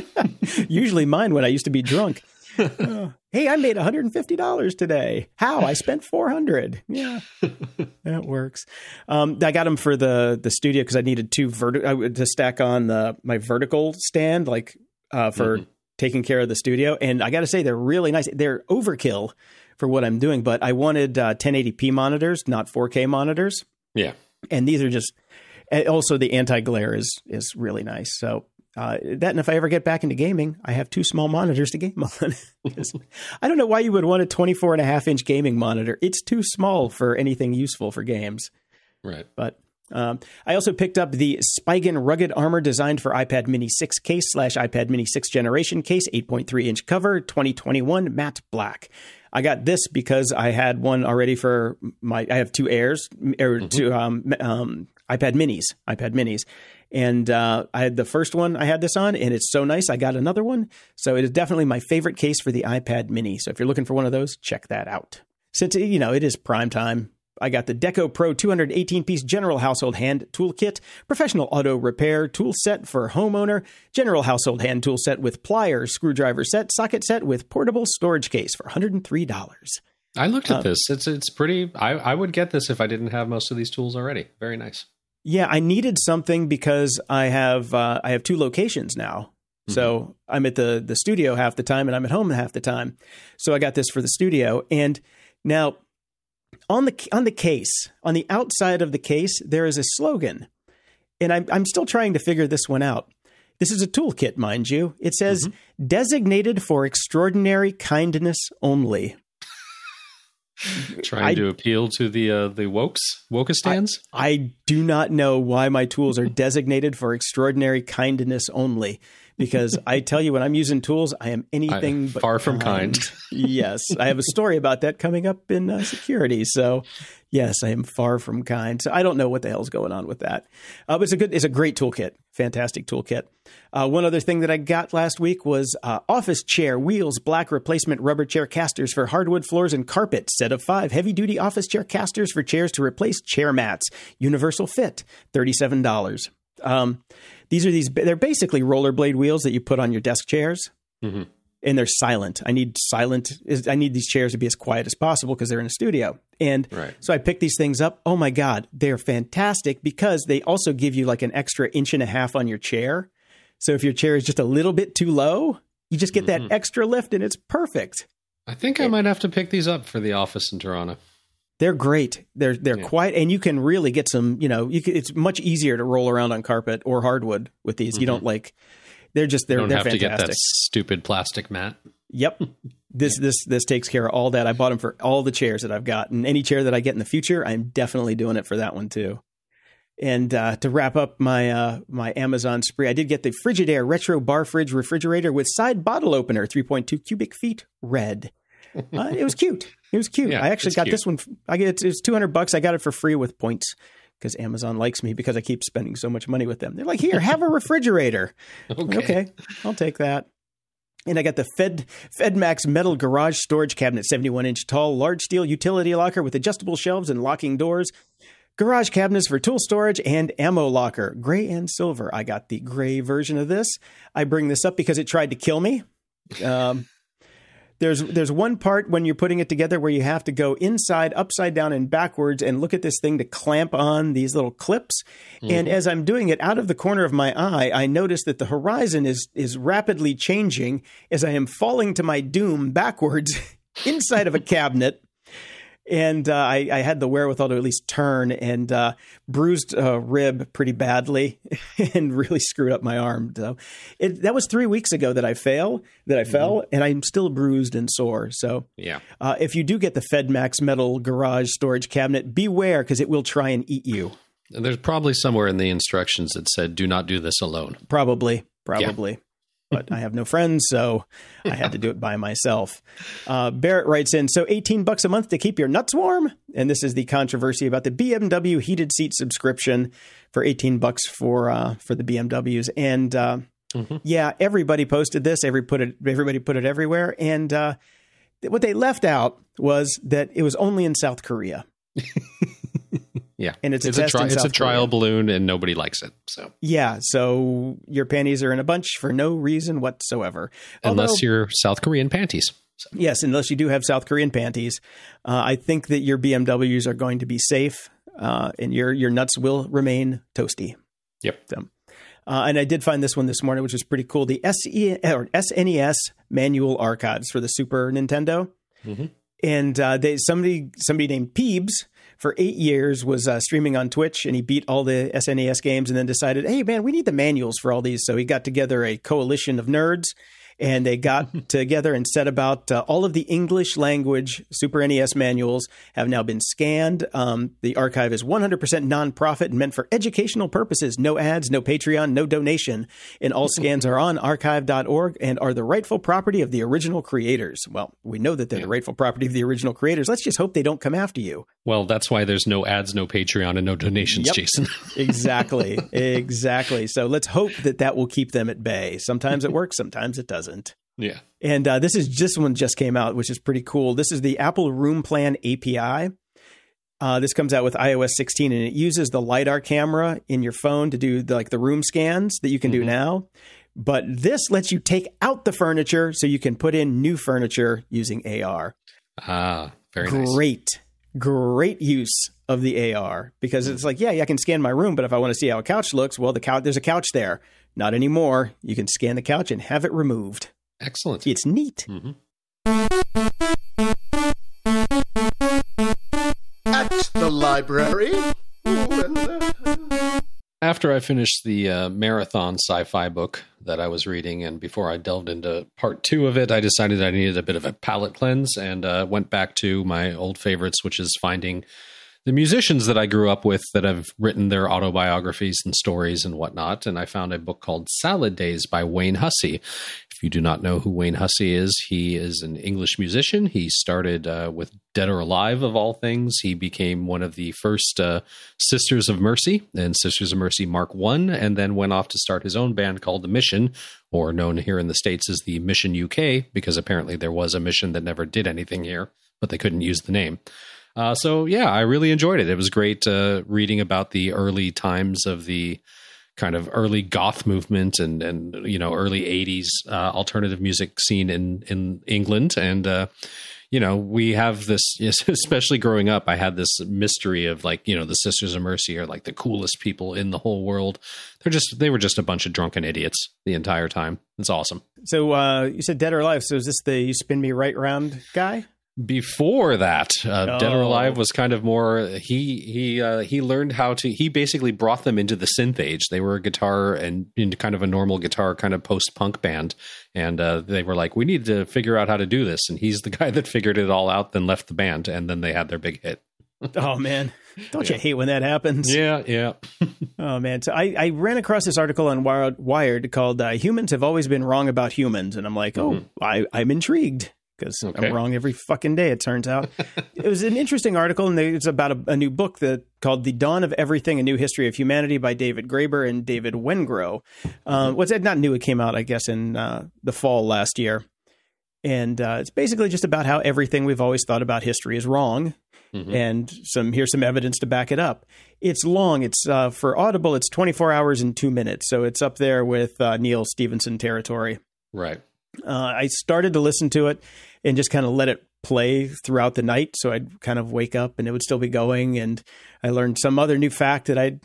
Usually mine when I used to be drunk. Uh, hey, I made $150 today. How? I spent 400. Yeah. that works. Um, I got them for the the studio cuz I needed two vertical to stack on the my vertical stand like uh, for Mhm. taking care of the studio and I got to say they're really nice. They're overkill for what I'm doing, but I wanted uh, 1080p monitors, not 4K monitors Yeah. and these are just also the anti glare is is really nice. So uh, that, and if I ever get back into gaming, I have two small monitors to game on. I don't know why you would want a 24 and a half inch gaming monitor. It's too small for anything useful for games. Right. But Um, I also picked up the Spigen rugged armor designed for iPad Mini 6 case slash iPad Mini 6 generation case, 8.3 inch cover, 2021 matte black. I got this because I had one already for my. I have two Airs or mm-hmm. two um, um, iPad Minis, iPad Minis, and uh, I had the first one I had this on, and it's so nice. I got another one, so it is definitely my favorite case for the iPad Mini. So if you're looking for one of those, check that out. Since you know it is prime time, I got the DEKOPRO 218 piece general household hand toolkit, professional auto repair tool set for homeowner, general household hand tool set with pliers, screwdriver set, socket set with portable storage case for $103. I looked at uh, this. It's it's pretty. I, I would get this if I didn't have most of these tools already. Very nice. Yeah, I needed something because I have uh, I have two locations now. Mm-hmm. So I'm at the the studio half the time, and I'm at home half the time. So I got this for the studio, and now on the on the case, on the outside of the case, there is a slogan, and I'm I'm still trying to figure this one out. This is a toolkit, mind you. It says mm-hmm. designated for extraordinary kindness only. Trying I, to appeal to the uh, the wokes wokistans. I, I do not know why my tools are designated for extraordinary kindness only because I tell you, when I'm using tools, I am anything I, but far from kind. yes, I have a story about that coming up in uh, security. So, yes, I am far from kind. So I don't know what the hell's going on with that. Uh, but it's a good, it's a great toolkit, fantastic toolkit. Uh, one other thing that I got last week was uh, office chair wheels, black replacement rubber chair casters for hardwood floors and carpet. Set of five heavy duty office chair casters for chairs to replace chair mats. Universal fit, thirty seven dollars. Um, these are these they're basically rollerblade wheels that you put on your desk chairs. Mm-hmm. And they're silent. I need silent. I need these chairs to be as quiet as possible because they're in a studio. And right. so I picked these things up. Oh my god, they're fantastic because they also give you like an extra inch and a half on your chair. So if your chair is just a little bit too low, you just get mm-hmm. that extra lift and it's perfect. I think I might have to pick these up for the office in Toronto. They're great. They're they're yeah. quiet, and you can really get some. You know, you can, it's much easier to roll around on carpet or hardwood with these. Mm-hmm. You don't like. They're just they're don't they're have fantastic. to get that stupid plastic mat. Yep. This this this takes care of all that. I bought them for all the chairs that I've got, and any chair that I get in the future, I'm definitely doing it for that one too. And uh, to wrap up my uh, my Amazon spree, I did get the Frigidaire retro bar fridge refrigerator with side bottle opener, 3.2 cubic feet, red. Uh, it was cute. It was cute. Yeah, I actually got cute. this one. I get it was two hundred bucks. I got it for free with points because Amazon likes me because I keep spending so much money with them. They're like, here, have a refrigerator. okay. okay, I'll take that. And I got the Fed FedMax metal garage storage cabinet, 71 inch tall, large steel utility locker with adjustable shelves and locking doors. Garage cabinets for tool storage and ammo locker, gray and silver. I got the gray version of this. I bring this up because it tried to kill me. Um, there's there's one part when you're putting it together where you have to go inside, upside down, and backwards and look at this thing to clamp on these little clips. Mm-hmm. And as I'm doing it out of the corner of my eye, I notice that the horizon is is rapidly changing as I am falling to my doom backwards inside of a cabinet and uh, I, I, had the wherewithal to at least turn and uh, bruised a rib pretty badly and really screwed up my arm. So it, that was three weeks ago that I fail that I mm-hmm. fell, and I'm still bruised and sore. So yeah, uh, if you do get the FedMax metal garage storage cabinet, beware because it will try and eat you. And there's probably somewhere in the instructions that said, "Do not do this alone." Probably, probably. Yeah but I have no friends, so I had to do it by myself. Uh, Barrett writes in, so 18 bucks a month to keep your nuts warm? And this is the controversy about the BMW heated seat subscription for 18 bucks for uh, for the BMWs. And uh, mm-hmm. yeah, everybody posted this. Every put it, everybody put it everywhere. And uh, what they left out was that it was only in South Korea. Yeah, and it's, it's a, a tri- it's a trial balloon, and nobody likes it. So yeah, so your panties are in a bunch for no reason whatsoever, unless you're South Korean panties. So. Yes, unless you do have South Korean panties, uh, I think that your BMWs are going to be safe, uh, and your your nuts will remain toasty. Yep. So, uh, and I did find this one this morning, which was pretty cool. The SE or SNES manual archives for the Super Nintendo, mm-hmm. and uh, they somebody somebody named Peebs for eight years was uh, streaming on Twitch, and he beat all the SNES games, and then decided, hey man, we need the manuals for all these. So he got together a coalition of nerds, and they got together and set about uh, all of the English language Super NES manuals have now been scanned. Um, the archive is 100% nonprofit and meant for educational purposes. No ads, no Patreon, no donation. And all scans are on archive.org and are the rightful property of the original creators. Well, we know that they're yeah. the rightful property of the original creators. Let's just hope they don't come after you. Well, that's why there's no ads, no Patreon, and no donations, yep. Jason. exactly. Exactly. So let's hope that that will keep them at bay. Sometimes it works, sometimes it doesn't. Yeah. And uh, this is this one just came out, which is pretty cool. This is the Apple Room Plan API. Uh, this comes out with iOS 16, and it uses the lidar camera in your phone to do the, like the room scans that you can mm-hmm. do now. But this lets you take out the furniture so you can put in new furniture using AR. Ah, very great, nice. Great, great use of the AR because it's like, yeah, yeah, I can scan my room, but if I want to see how a couch looks, well, the couch there's a couch there. Not anymore. You can scan the couch and have it removed. Excellent. It's neat. Mm-hmm. At the library. After I finished the uh, marathon sci fi book that I was reading, and before I delved into part two of it, I decided I needed a bit of a palate cleanse and uh, went back to my old favorites, which is finding the musicians that I grew up with that have written their autobiographies and stories and whatnot. And I found a book called Salad Days by Wayne Hussey. If you do not know who Wayne Hussey is, he is an English musician. He started uh, with Dead or Alive, of all things. He became one of the first uh, Sisters of Mercy and Sisters of Mercy Mark One, and then went off to start his own band called The Mission, or known here in the States as the Mission UK, because apparently there was a mission that never did anything here, but they couldn't use the name. Uh, so yeah, I really enjoyed it. It was great uh, reading about the early times of the kind of early goth movement and and you know early 80s uh, alternative music scene in in England. And uh, you know we have this especially growing up I had this mystery of like you know the Sisters of Mercy are like the coolest people in the whole world. They're just they were just a bunch of drunken idiots the entire time. It's awesome. So uh, you said dead or alive. So is this the you spin me right round guy before that uh, oh. dead or alive was kind of more he he uh, he learned how to he basically brought them into the synth age. They were a guitar and into kind of a normal guitar kind of post punk band. And uh, they were like we need to figure out how to do this. And he's the guy that figured it all out then left the band and then they had their big hit. Oh man. Don't yeah. you hate when that happens? Yeah yeah. Oh man. So I, I ran across this article on wired, wired called uh, humans have always been wrong about humans. And i'm like oh mm-hmm. I, i'm intrigued because okay. I'm wrong every fucking day. It turns out it was an interesting article, and it's about a, a, new book that called "The Dawn of Everything: A New History of Humanity" by David Graeber and David Wengrow. Um, what's it? Not new. It came out, I guess, in uh, the fall last year, and uh, it's basically just about how everything we've always thought about history is wrong. Mm-hmm. And some here's some evidence to back it up. It's long. It's uh, for Audible. It's 24 hours and two minutes, so it's up there with uh, Neal Stephenson territory. Right. Uh, I started to listen to it and just kind of let it play throughout the night. So I'd kind of wake up and it would still be going. And I learned some other new fact that I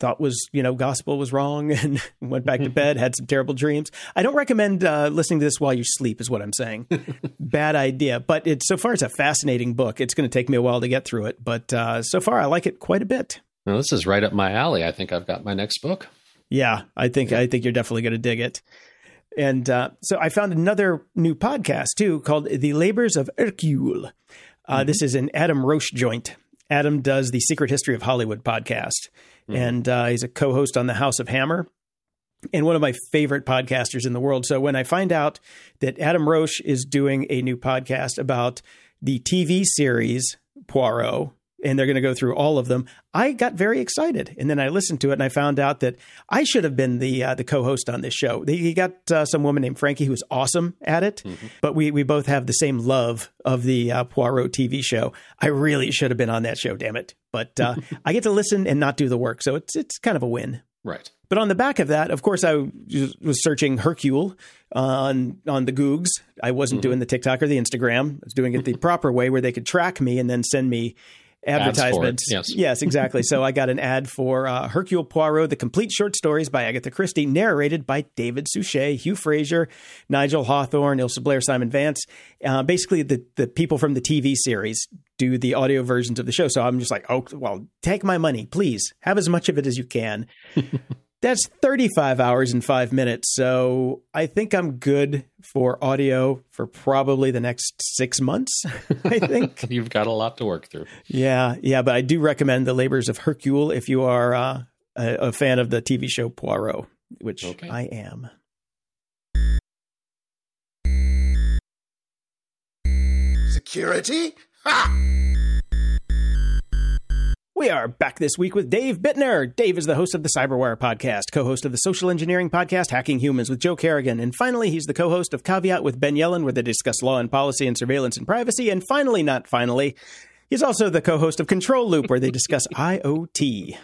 thought was, you know, gospel was wrong and went back to bed, had some terrible dreams. I don't recommend uh, listening to this while you sleep, is what I'm saying. Bad idea. But it's so far, it's a fascinating book. It's going to take me a while to get through it. But uh, so far, I like it quite a bit. Well, this is right up my alley. I think I've got my next book. Yeah, I think I think you're definitely going to dig it. And uh, so I found another new podcast too called The Labors of Hercule. Uh, mm-hmm. This is an Adam Roche joint. Adam does the Secret History of Hollywood podcast, mm-hmm. and uh, he's a co host on the House of Hammer and one of my favorite podcasters in the world. So when I find out that Adam Roche is doing a new podcast about the TV series Poirot, and they're going to go through all of them. I got very excited, and then I listened to it, and I found out that I should have been the uh, the co-host on this show. He got uh, some woman named Frankie who's awesome at it, mm-hmm. but we we both have the same love of the uh, Poirot TV show. I really should have been on that show, damn it! But uh, I get to listen and not do the work, so it's it's kind of a win. Right. But on the back of that, of course, I was searching Hercule on on the Googs. I wasn't mm-hmm. doing the TikTok or the Instagram. I was doing it the proper way, where they could track me and then send me advertisements. Yes. yes, exactly. so I got an ad for uh, Hercule Poirot: The Complete Short Stories by Agatha Christie, narrated by David Suchet, Hugh Fraser, Nigel Hawthorne, Isla Blair, Simon Vance. Uh, basically, the the people from the TV series do the audio versions of the show. So I'm just like, oh, well, take my money, please. Have as much of it as you can. That's 35 hours and five minutes. So I think I'm good for audio for probably the next six months, I think. You've got a lot to work through. yeah, yeah. But I do recommend The Labors of Hercule if you are uh, a, a fan of the TV show Poirot, which Okay. I am. Security? Ha! We are back this week with Dave Bittner. Dave is the host of the Cyberwire podcast, co host of the social engineering podcast Hacking Humans with Joe Carrigan. And finally, he's the co host of Caveat with Ben Yelin, where they discuss law and policy and surveillance and privacy. And finally, not finally, he's also the co host of Control Loop, where they discuss IoT.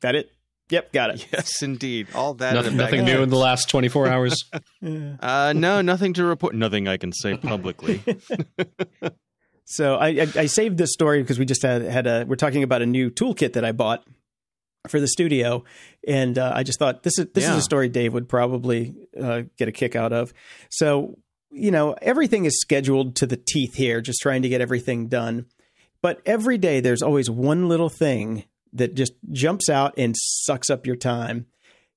That it? Yep, got it. Yes, indeed. All that. Nothing, and nothing new in the last 24 hours. Uh, no, nothing to report. Nothing I can say publicly. So I, I, I saved this story because we just had had a we're talking about a new toolkit that I bought for the studio, and uh, I just thought this is this is a story Dave would probably uh, get a kick out of. So you know everything is scheduled to the teeth here, just trying to get everything done. But every day there's always one little thing that just jumps out and sucks up your time.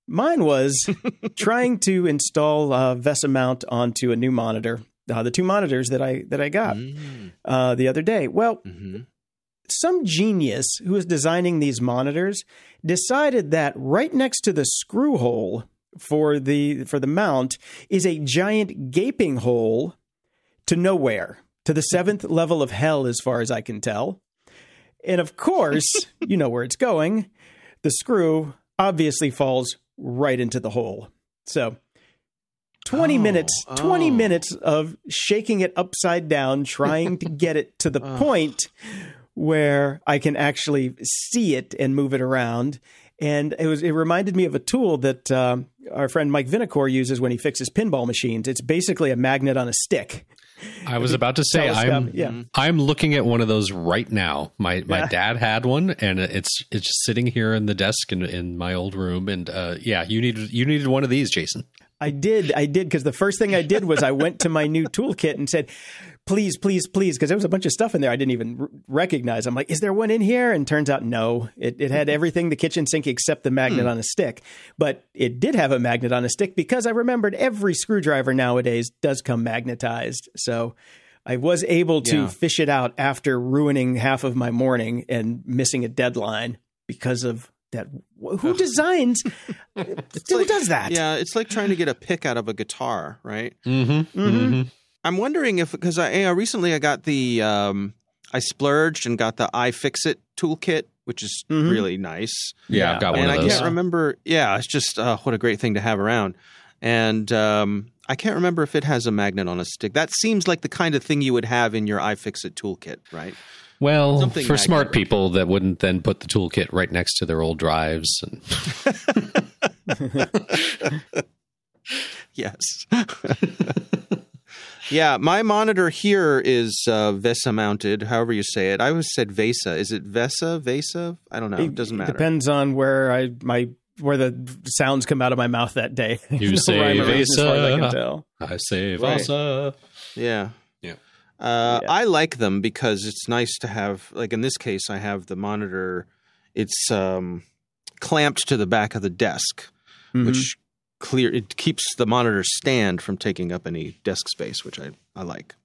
Mine was trying to install uh, VESA mount onto a new monitor. Uh, the two monitors that I that I got Mm, uh, the other day. Well, mhm. some genius who was designing these monitors decided that right next to the screw hole for the for the mount is a giant gaping hole to nowhere, to the seventh level of hell, as far as I can tell. And of course, you know where it's going. The screw obviously falls right into the hole. So 20 Oh, minutes 20 oh. minutes of shaking it upside down trying to get it to the point where I can actually see it and move it around. And it was it reminded me of a tool that um, our friend Mike Vinacore uses when he fixes pinball machines. It's basically a magnet on a stick. I was about to say I'm yeah. I'm looking at one of those right now. My my Yeah. dad had one, and it's it's just sitting here in the desk in, in my old room. And uh, yeah, you needed you needed one of these, Jason. I did, I did, because the first thing I did was I went to my new toolkit and said, "Please, please, please," because there was a bunch of stuff in there I didn't even r- recognize. I'm like, "Is there one in here?" And turns out, no. It, it had everything the kitchen sink except the magnet hmm. on a stick, but it did have a magnet on a stick because I remembered every screwdriver nowadays does come magnetized. So I was able to Yeah. fish it out after ruining half of my morning and missing a deadline because of that. Who designs? who like- does that? Yeah, it's like trying to get a pick out of a guitar, right? Mm-hmm. Mm-hmm. I'm wondering if because I uh, recently I got the um, I splurged and got the iFixit toolkit, which is Mhm. really nice. Yeah, Yeah. I've got one and of I can't remember. Yeah, it's just uh, what a great thing to have around. And um, I can't remember if it has a magnet on a stick. That seems like the kind of thing you would have in your iFixit toolkit, right? Well, Something for magnet. smart people that wouldn't then put the toolkit right next to their old drives. And Yes. yeah, my monitor here is uh, VESA mounted, however you say it. I always said VESA. Is it VESA? VESA? I don't know. It, doesn't matter. Depends on where I my where the sounds come out of my mouth that day. You No say rhyme or reason as far as I can Vesa. tell. I say Right. Vasa. Yeah. Uh, Yeah. I like them because it's nice to have, like in this case, I have the monitor. It's um, clamped to the back of the desk, Mhm. which clear it keeps the monitor stand from taking up any desk space, which I, I like.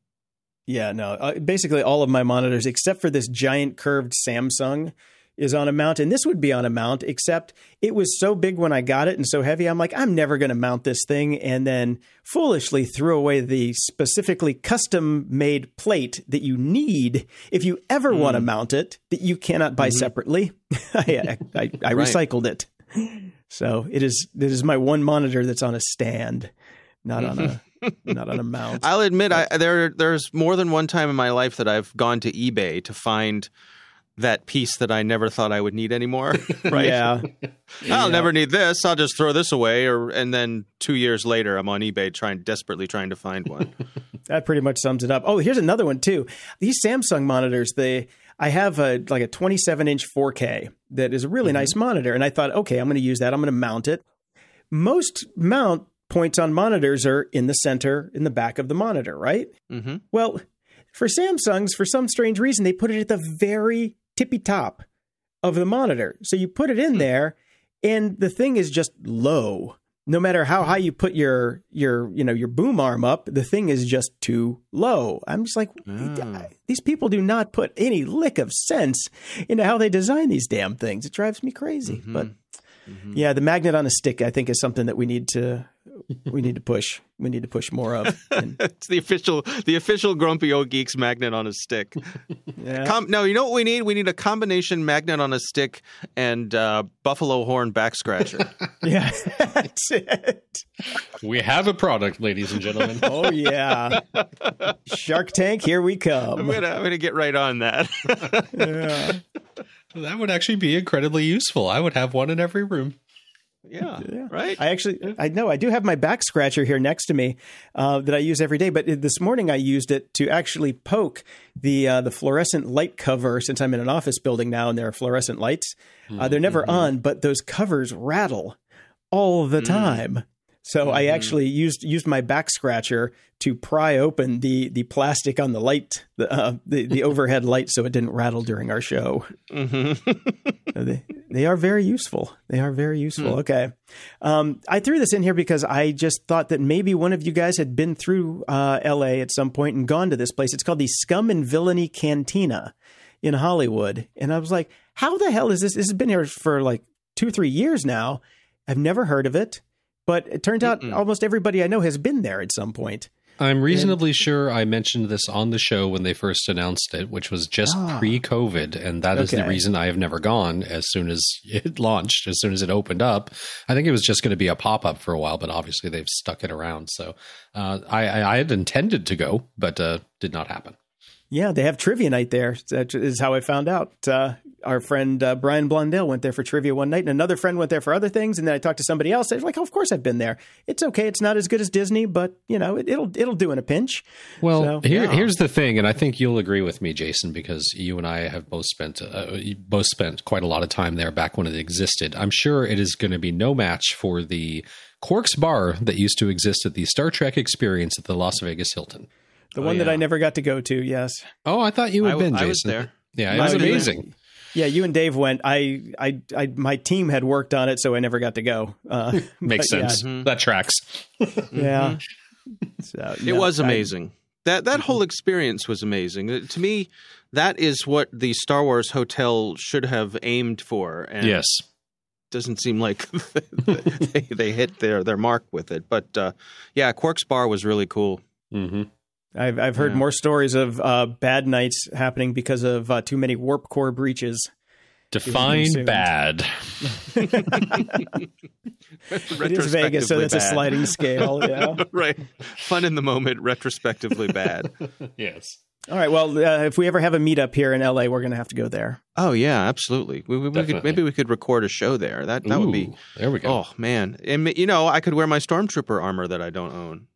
Yeah, no. Uh, basically, all of my monitors, except for this giant curved Samsung, is on a mount, and this would be on a mount. Except it was so big when I got it and so heavy. I'm like, I'm never going to mount this thing, and then foolishly threw away the specifically custom made plate that you need if you ever hmm. want to mount it that you cannot buy mm-hmm. separately. I, I, I, I Right. recycled it, so it is. It is my one monitor that's on a stand, not on a not on a mount. I'll admit, I, there there's more than one time in my life that I've gone to eBay to find that piece that I never thought I would need anymore. right? Yeah. I'll never need this. I'll just throw this away. Or and then two years later, I'm on eBay trying desperately trying to find one. That pretty much sums it up. Oh, here's another one too. These Samsung monitors, they I have a like a 27 inch 4K that is a really nice monitor, and I thought, okay, I'm going to use that. I'm going to mount it. Most mount points on monitors are in the center, in the back of the monitor, right? hmm Well, for Samsungs, for some strange reason, they put it at the very tippy top of the monitor. So you put it in hmm. there, and the thing is just low. No matter how high you put your your you know your boom arm up, the thing is just too low. I'm just like Ah. these people do not put any lick of sense into how they design these damn things. It drives me crazy. Mm-hmm. But mm-hmm. yeah, the magnet on a stick I think is something that we need to we need to push. We need to push more of. And, It's the official, the official Grumpy Old Geeks magnet on a stick. yeah. Com- no, you know what we need? We need a combination magnet on a stick and uh, buffalo horn back scratcher. yeah, that's it. We have a product, ladies and gentlemen. Oh yeah, Shark Tank, here we I'm come. gonna, I'm gonna get right on that. Yeah. that would actually be incredibly useful. I would have one in every room. Yeah, Yeah. right. I actually, I know I do have my back scratcher here next to me uh, that I use every day. But this morning I used it to actually poke the uh, the fluorescent light cover. Since I'm in an office building now, and there are fluorescent lights, uh, they're never on, but those covers rattle all the time. So I actually used used my back scratcher to pry open the the plastic on the light, the uh, the, the overhead light, so it didn't rattle during our show. So they they are very useful. They are very useful. Okay, um, I threw this in here because I just thought that maybe one of you guys had been through uh, L.A. at some point and gone to this place. It's called the Scum and Villainy Cantina in Hollywood, and I was like, "How the hell is this? This has been here for like two, three years now. I've never heard of it." But it turns out almost everybody I know has been there at some point. I'm reasonably sure I mentioned this on the show when they first announced it, which was just Ah. pre COVID. And that is the reason I have never gone as soon as it launched, as soon as it opened up. I think it was just going to be a pop up for a while, but obviously they've stuck it around. So uh, I, I, I had intended to go, but uh, did not happen. Yeah, they have trivia night there. That is how I found out. Uh, our friend uh, Brian Blondell went there for trivia one night, and another friend went there for other things. And then I talked to somebody else. They're like, oh, "Of course, I've been there. It's okay. It's not as good as Disney, but you know, it, it'll it'll do in a pinch." Well, So, here, yeah. here's the thing, and I think you'll agree with me, Jason, because you and I have both spent uh, both spent quite a lot of time there back when it existed. I'm sure it is going to be no match for the Quarks Bar that used to exist at the Star Trek Experience at the Las Vegas Hilton. The one that. I never got to go to. Yes. Oh, I thought you had I- been, I Jason. was there. Yeah, it I was was there. amazing. Yeah, you and Dave went. I, I, I, my team had worked on it, so I never got to go. Uh, Makes but yeah, sense. That tracks. Yeah. So, It no, was I- amazing. that that whole experience was amazing. To me, that is what the Star Wars hotel should have aimed for. And Yes. doesn't seem like they, they hit their, their mark with it. But uh, yeah, Quark's Bar was really cool. hmm I've I've heard Yeah. more stories of uh, bad nights happening because of uh, too many warp core breaches. Define bad. It is Vegas, so that's a sliding scale. Yeah. right. Fun in the moment, retrospectively bad. yes. All right. Well, uh, if we ever have a meetup here in LA, we're going to have to go there. Oh yeah, absolutely. We, we, we could maybe we could record a show there. That that would be. There we go. Oh man, and you know I could wear my stormtrooper armor that I don't own.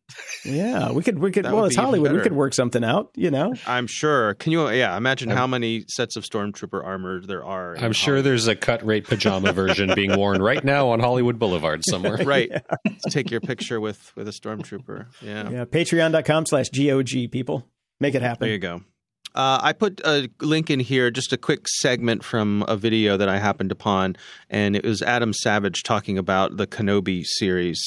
Yeah, we could. We could. Well, it's Hollywood. We could work something out. You know. I'm sure. Can you? Yeah, imagine how many sets of stormtrooper armor there are. I'm sure Hollywood. there's a cut rate pajama version being worn right now on Hollywood Boulevard somewhere. Right. Take your picture with with a stormtrooper. Yeah. Yeah. Patreon.com/slash gog people make it happen. There you go. Uh, I put a link in here, just a quick segment from a video that I happened upon, and it was Adam Savage talking about the Kenobi series.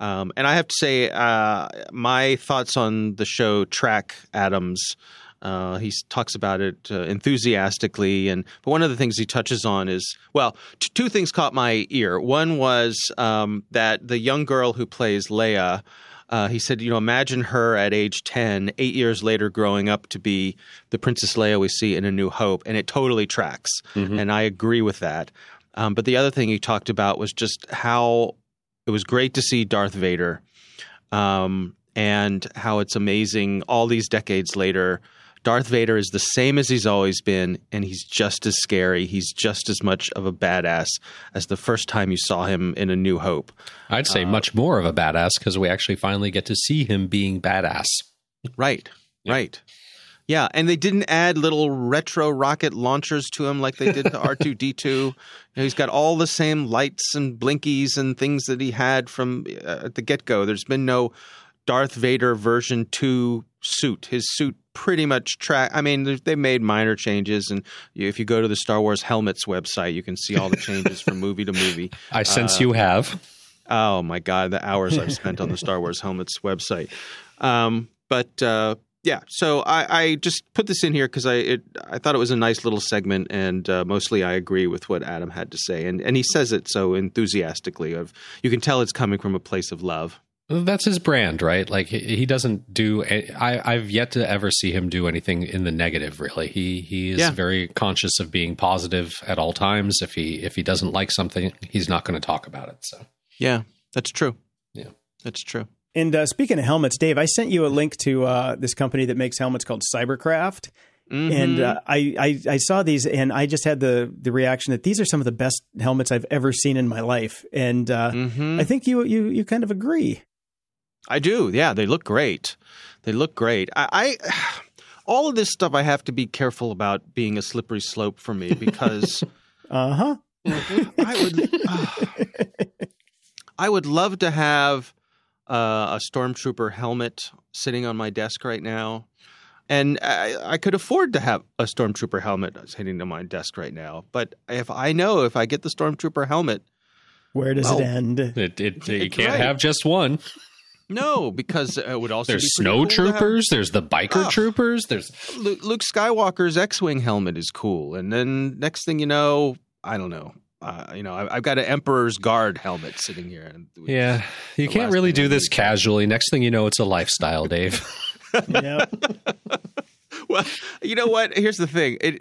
Um, and I have to say, uh, my thoughts on the show track Adams. Uh, he talks about it uh, enthusiastically, and but one of the things he touches on is well, t- two things caught my ear. One was um, that the young girl who plays Leia. Uh, he said, you know, imagine her at age 10, eight years later, growing up to be the Princess Leia we see in A New Hope. And it totally tracks. And I agree with that. Um, but the other thing he talked about was just how it was great to see Darth Vader um, and how it's amazing all these decades later. Darth Vader is the same as he's always been, and he's just as scary. He's just as much of a badass as the first time you saw him in A New Hope. I'd say much more of a badass because we actually finally get to see him being badass. Right. Right. Yeah, and they didn't add little retro rocket launchers to him like they did to R two D two. He's got all the same lights and blinkies and things that he had from uh, at the get go. There's been no Darth Vader version two suit. His suit pretty much track. I mean, they made minor changes, and if you go to the Star Wars helmets website, you can see all the changes from movie to movie. I sense uh, you have. Oh my god, the hours I've spent on the Star Wars helmets website. Um, but uh, yeah, so I, I, just put this in here because I it, I thought it was a nice little segment, and uh, mostly I agree with what Adam had to say, and and he says it so enthusiastically. Of you can tell it's coming from a place of love. That's his brand, right? Like he doesn't do. I I've yet to ever see him do anything in the negative. Really, he he is yeah. very conscious of being positive at all times. If he if he doesn't like something, he's not going to talk about it. So yeah, that's true. Yeah, that's true. And uh, speaking of helmets, Dave, I sent you a link to uh, this company that makes helmets called Cybercraft. Mm-hmm. And uh, I, I, I saw these, and I just had the the reaction that these are some of the best helmets I've ever seen in my life. And uh, mm-hmm. I think you you you kind of agree. I do. Yeah, they look great. They look great. I, I all of this stuff I have to be careful about being a slippery slope for me because uh-huh. I would uh, I would love to have uh, a stormtrooper helmet sitting on my desk right now. And I, I, could afford to have a stormtrooper helmet sitting on my desk right now. But if I know if I get the stormtrooper helmet, where does well, it end? It, it, you can't right. have just one. No, because it would also there's snow cool troopers. Have, there's the biker oh, troopers. There's Luke Skywalker's X-wing helmet is cool, and then next thing you know, I don't know. Uh, you know, I, have got an Emperor's Guard helmet sitting here. Yeah, you can't really do this casually. Next thing you know, it's a lifestyle, Dave. yeah. well, you know what? Here's the thing. It,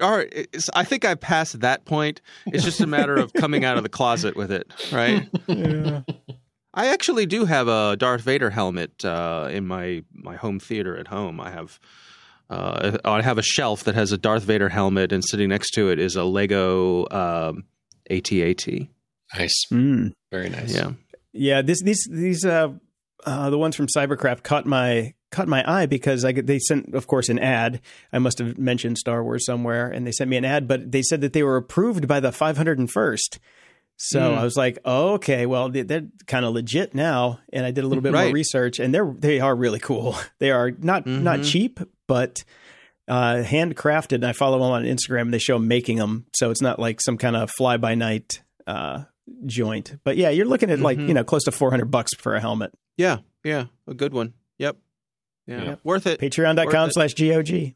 I think I passed that point. It's just a matter of coming out of the closet with it, right? Yeah. I actually do have a Darth Vader helmet uh, in my my home theater at home. I have uh, I have a shelf that has a Darth Vader helmet, and sitting next to it is a Lego um, AT-AT. Nice, mm. very nice. Yeah, yeah. This these these uh, uh, the ones from Cybercraft caught my caught my eye because I they sent, of course, an ad. I must have mentioned Star Wars somewhere, and they sent me an ad, but they said that they were approved by the 501st. So mm. I was like, oh, okay, well, they're kind of legit now. And I did a little bit right. more research, and they're they are really cool. They are not mm-hmm. not cheap, but uh, handcrafted. And I follow them on Instagram, and they show making them, so it's not like some kind of fly by night uh, joint. But yeah, you're looking at mm-hmm. like you know close to 400 bucks for a helmet. Yeah, yeah, a good one. Yep. Yeah, yeah. worth it. Patreon.com slash GOG.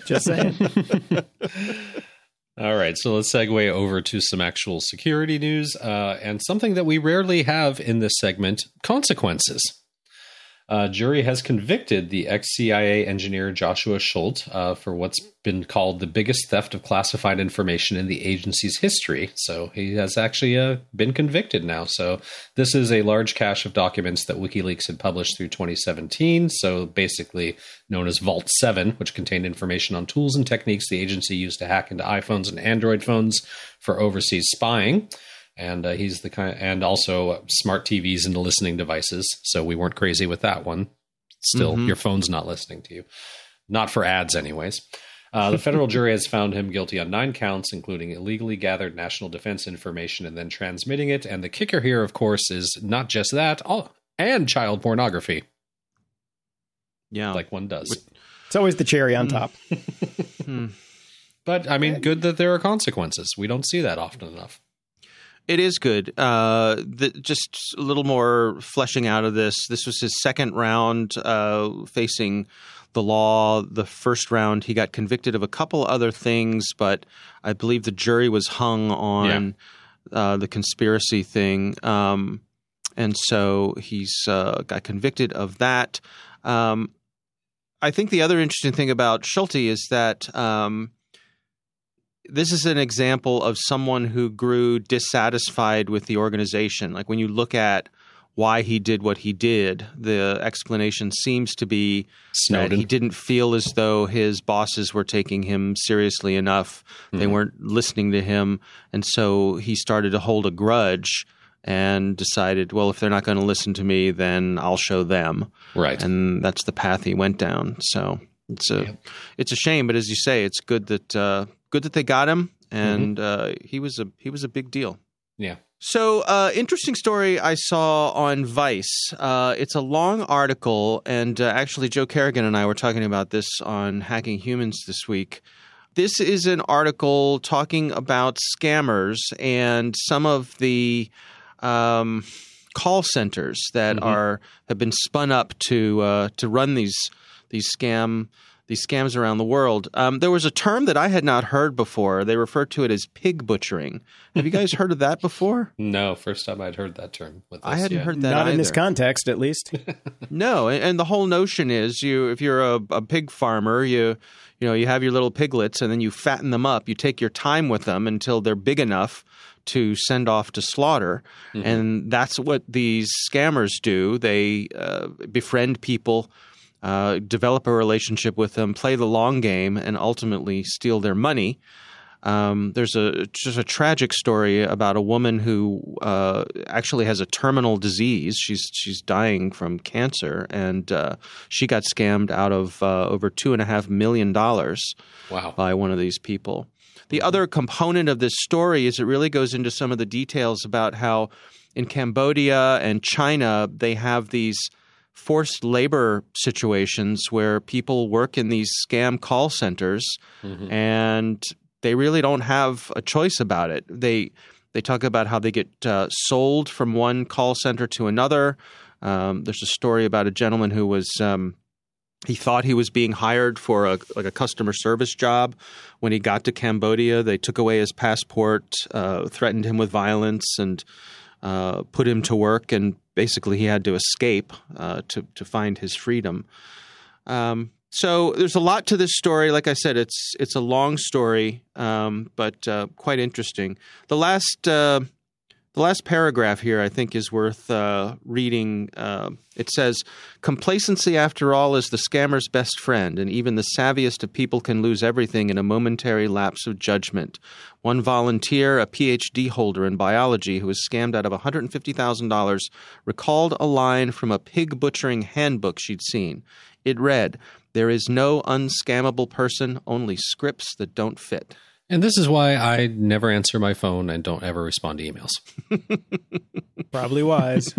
Just saying. All right, so let's segue over to some actual security news uh, and something that we rarely have in this segment consequences uh, jury has convicted the ex CIA engineer Joshua Schulte uh, for what's been called the biggest theft of classified information in the agency's history. So he has actually uh, been convicted now. So this is a large cache of documents that WikiLeaks had published through 2017. So basically known as Vault 7, which contained information on tools and techniques the agency used to hack into iPhones and Android phones for overseas spying and uh, he's the kind, and also smart TVs and listening devices. So we weren't crazy with that one. Still, mm-hmm. your phone's not listening to you, not for ads, anyways. Uh, the federal jury has found him guilty on nine counts, including illegally gathered national defense information and then transmitting it. And the kicker here, of course, is not just that, all, and child pornography. Yeah, like one does. It's always the cherry on hmm. top. Hmm. but I mean, good that there are consequences. We don't see that often enough. It is good. Uh, the, just a little more fleshing out of this. This was his second round uh, facing the law. The first round, he got convicted of a couple other things, but I believe the jury was hung on yeah. uh, the conspiracy thing. Um, and so he's uh, got convicted of that. Um, I think the other interesting thing about Schulte is that. Um, this is an example of someone who grew dissatisfied with the organization. Like when you look at why he did what he did, the explanation seems to be Snowden. that he didn't feel as though his bosses were taking him seriously enough. Mm-hmm. They weren't listening to him. And so he started to hold a grudge and decided, well, if they're not going to listen to me, then I'll show them. Right. And that's the path he went down. So it's a yeah. it's a shame, but as you say, it's good that uh, good that they got him, and mm-hmm. uh, he was a he was a big deal. Yeah. So, uh, interesting story I saw on Vice. Uh, it's a long article, and uh, actually, Joe Carrigan and I were talking about this on Hacking Humans this week. This is an article talking about scammers and some of the um, call centers that Mhm. are have been spun up to uh, to run these these scam these scams around the world. Um, there was a term that I had not heard before. They refer to it as pig butchering. Have you guys heard of that before? No, first time I'd heard that term. With I hadn't yeah. heard that Not in this context, at least. No, and, and the whole notion is you if you're a, a pig farmer, you you know you have your little piglets and then you fatten them up. You take your time with them until they're big enough to send off to slaughter, and that's what these scammers do. They uh, befriend people. Uh, develop a relationship with them, play the long game, and ultimately steal their money. Um, there's a just a tragic story about a woman who uh, actually has a terminal disease. She's she's dying from cancer, and uh, she got scammed out of uh, over two and a half million dollars Wow. by one of these people. The other component of this story is it really goes into some of the details about how in Cambodia and China they have these forced labor situations where people work in these scam call centers Mhm. and they really don't have a choice about it. They they talk about how they get uh, sold from one call center to another. Um, there's a story about a gentleman who was um, he thought he was being hired for a like a customer service job. When he got to Cambodia, they took away his passport, uh, threatened him with violence, and uh, put him to work. And basically, he had to escape uh, to to find his freedom. Um, so there's a lot to this story. Like I said, it's it's a long story, um, but uh, quite interesting. The last uh, the last paragraph here, I think, is worth uh, reading. Uh, it says, "Complacency, after all, is the scammer's best friend, and even the savviest of people can lose everything in a momentary lapse of judgment." One volunteer, a PhD holder in biology, who was scammed out of $150,000, recalled a line from a pig butchering handbook she'd seen. It read, There is no unscammable person, only scripts that don't fit. And this is why I never answer my phone and don't ever respond to emails. Probably wise.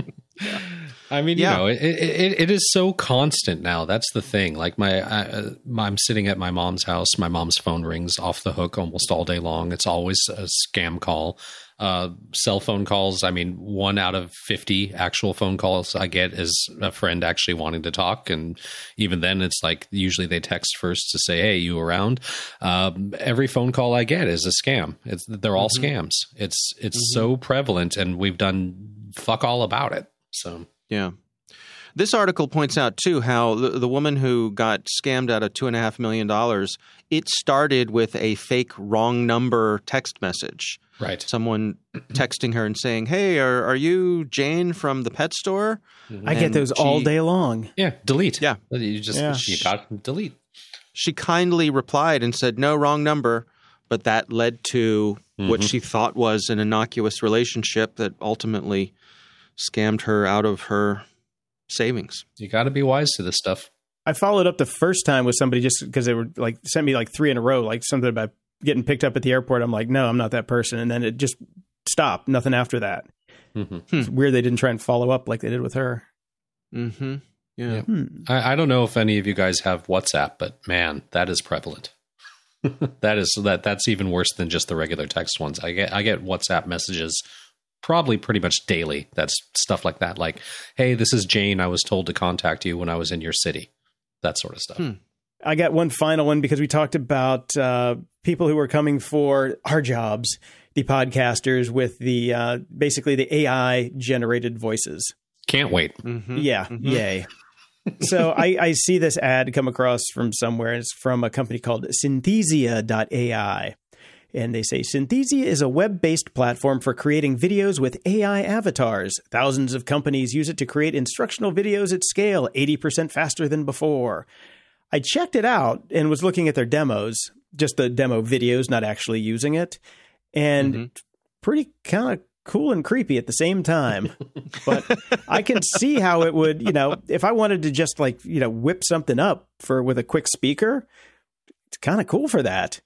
I mean, Yeah. you know, it, it it is so constant now. That's the thing. Like my, I, uh, I'm sitting at my mom's house. My mom's phone rings off the hook almost all day long. It's always a scam call. Uh, cell phone calls. I mean, one out of fifty actual phone calls I get is a friend actually wanting to talk, and even then, it's like usually they text first to say, "Hey, you around?" Um, every phone call I get is a scam. It's they're all scams. It's it's so prevalent, and we've done fuck all about it. So. Yeah. This article points out too how the, the woman who got scammed out of two and a half million dollars, it started with a fake wrong number text message. Right. Someone texting her and saying, "Hey, are are you Jane from the pet store?" I get And those all day long. Yeah, delete. Yeah. you just Yeah. you got delete. She kindly replied and said, "No, wrong number." But that led to what Mhm. she thought was an innocuous relationship that ultimately scammed her out of her savings. You got to be wise to this stuff. I followed up the first time with somebody just because they were like sent me like three in a row, like something about getting picked up at the airport. I'm like, no, I'm not that person, and then it just stopped. Nothing after that. hmm It's weird they didn't try and follow up like they did with her. Mm-hmm. Yeah. Yeah. Hmm. I, I don't know if any of you guys have WhatsApp, but man, that is prevalent. that is that that's even worse than just the regular text ones. I get I get WhatsApp messages probably pretty much daily. That's stuff like that, like, "Hey, this is Jane. I was told to contact you when I was in your city." That sort of stuff. Hmm. I got one final one because we talked about uh, people who were coming for our jobs, the podcasters with the uh, basically the AI generated voices. Can't wait. Mm-hmm. Yeah, yay. so I, I see this ad come across from somewhere. It's from a company called Synthesia.ai. And they say Synthesia is a web based platform for creating videos with AI avatars. Thousands of companies use it to create instructional videos at scale, 80% faster than before. I checked it out and was looking at their demos, just the demo videos, not actually using it. And Mhm. pretty kind of cool and creepy at the same time. but I can see how it would, you know, if I wanted to just like, you know, whip something up for with a quick speaker, it's kind of cool for that.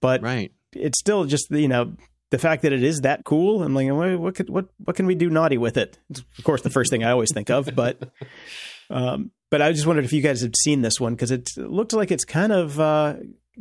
But Right. It's still just, you know, the fact that it is that cool, I'm like, what, what could what what can we do naughty with it? It's, of course, the first thing I always think of, but um, but I just wondered if you guys had seen this one because it looked like it's kind of uh,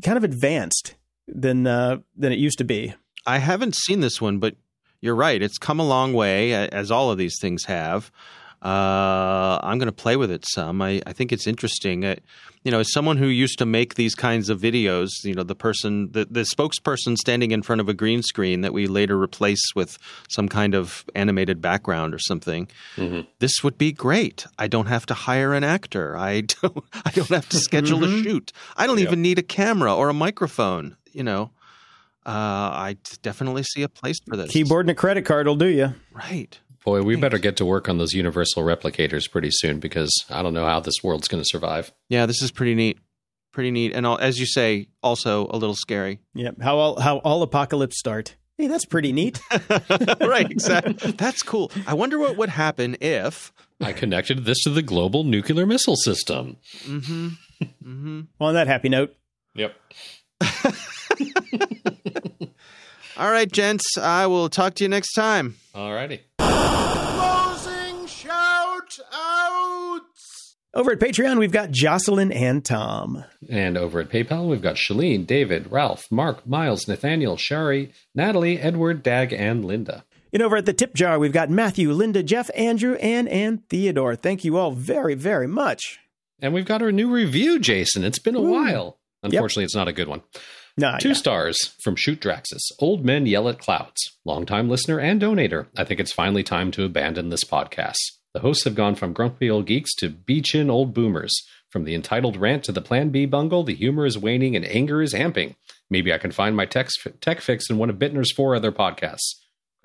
kind of advanced than uh, than it used to be. I haven't seen this one, but you're right. It's come a long way, as all of these things have. Uh, I'm going to play with it some. I, I think it's interesting. I, you know, as someone who used to make these kinds of videos, you know, the person, the, the spokesperson standing in front of a green screen that we later replace with some kind of animated background or something, mm-hmm. this would be great. I don't have to hire an actor. I don't. I don't have to schedule mm-hmm. a shoot. I don't even need a camera or a microphone. You know, uh, I definitely see a place for this. Keyboard and a credit card will do you. Right. Boy, we better get to work on those universal replicators pretty soon because I don't know how this world's going to survive. Yeah, this is pretty neat. Pretty neat. And all, as you say, also a little scary. Yep. How all, how all apocalypse start. Hey, that's pretty neat. right, exactly. That's cool. I wonder what would happen if I connected this to the global nuclear missile system. Mm-hmm. Mm-hmm. Well, on that happy note. Yep. All right, gents. I will talk to you next time. All righty. Closing shout outs. Over at Patreon, we've got Jocelyn and Tom. And over at PayPal, we've got Shalene, David, Ralph, Mark, Miles, Nathaniel, Shari, Natalie, Edward, Dag, and Linda. And over at the tip jar, we've got Matthew, Linda, Jeff, Andrew, Anne, and Theodore. Thank you all very, very much. And we've got our new review, Jason. It's been a Ooh. while. Unfortunately, yep. it's not a good one. No, Two yeah. stars from Shoot Draxus. Old men yell at clouds. Longtime listener and donator. I think it's finally time to abandon this podcast. The hosts have gone from grumpy old geeks to beach in old boomers. From the entitled rant to the Plan B bungle, the humor is waning and anger is amping. Maybe I can find my tech, tech fix in one of Bittner's four other podcasts.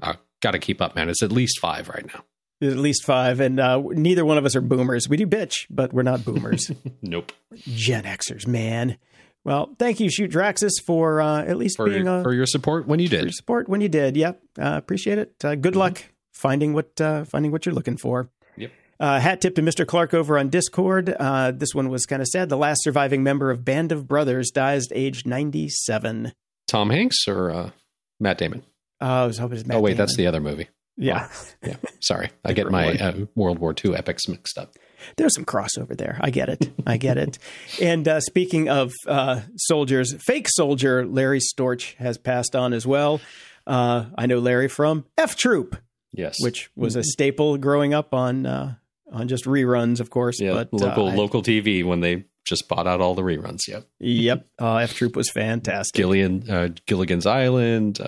Uh, Got to keep up, man. It's at least five right now. At least five, and uh, neither one of us are boomers. We do bitch, but we're not boomers. nope. Gen Xers, man. Well, thank you, Shoot Draxus, for uh, at least for being your, a, for your support when you did. your support when you did. Yep, uh, appreciate it. Uh, good mm-hmm. luck finding what uh, finding what you're looking for. Yep. Uh, hat tip to Mr. Clark over on Discord. Uh, this one was kind of sad. The last surviving member of Band of Brothers dies aged 97. Tom Hanks or Matt Damon? I was hoping it's Matt. Oh wait, Damon. that's the other movie. Yeah. Yeah. Sorry, I get my World War II epics mixed up there's some crossover there. I get it. I get it. And uh, speaking of uh, soldiers, fake soldier Larry Storch has passed on as well. Uh, I know Larry from F Troop, yes, which was a staple growing up on uh, on just reruns, of course. Yeah, but, local uh, local TV when they just bought out all the reruns. Yep. Yep. Uh, F Troop was fantastic. Gillian, Gilligan's Island.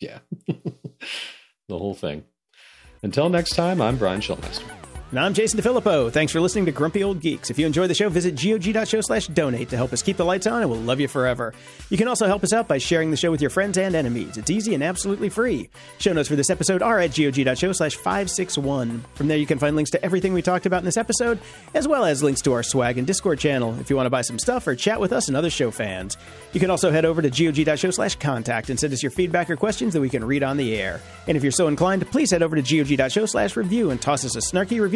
yeah. the whole thing. Until next time, I'm Brian Schulmeister. And I'm Jason DeFilippo. Thanks for listening to Grumpy Old Geeks. If you enjoy the show, visit gog.show slash donate to help us keep the lights on, and we'll love you forever. You can also help us out by sharing the show with your friends and enemies. It's easy and absolutely free. Show notes for this episode are at gog.show slash 561. From there, you can find links to everything we talked about in this episode, as well as links to our swag and Discord channel if you want to buy some stuff or chat with us and other show fans. You can also head over to gog.show slash contact and send us your feedback or questions that we can read on the air. And if you're so inclined, please head over to gog.show slash review and toss us a snarky review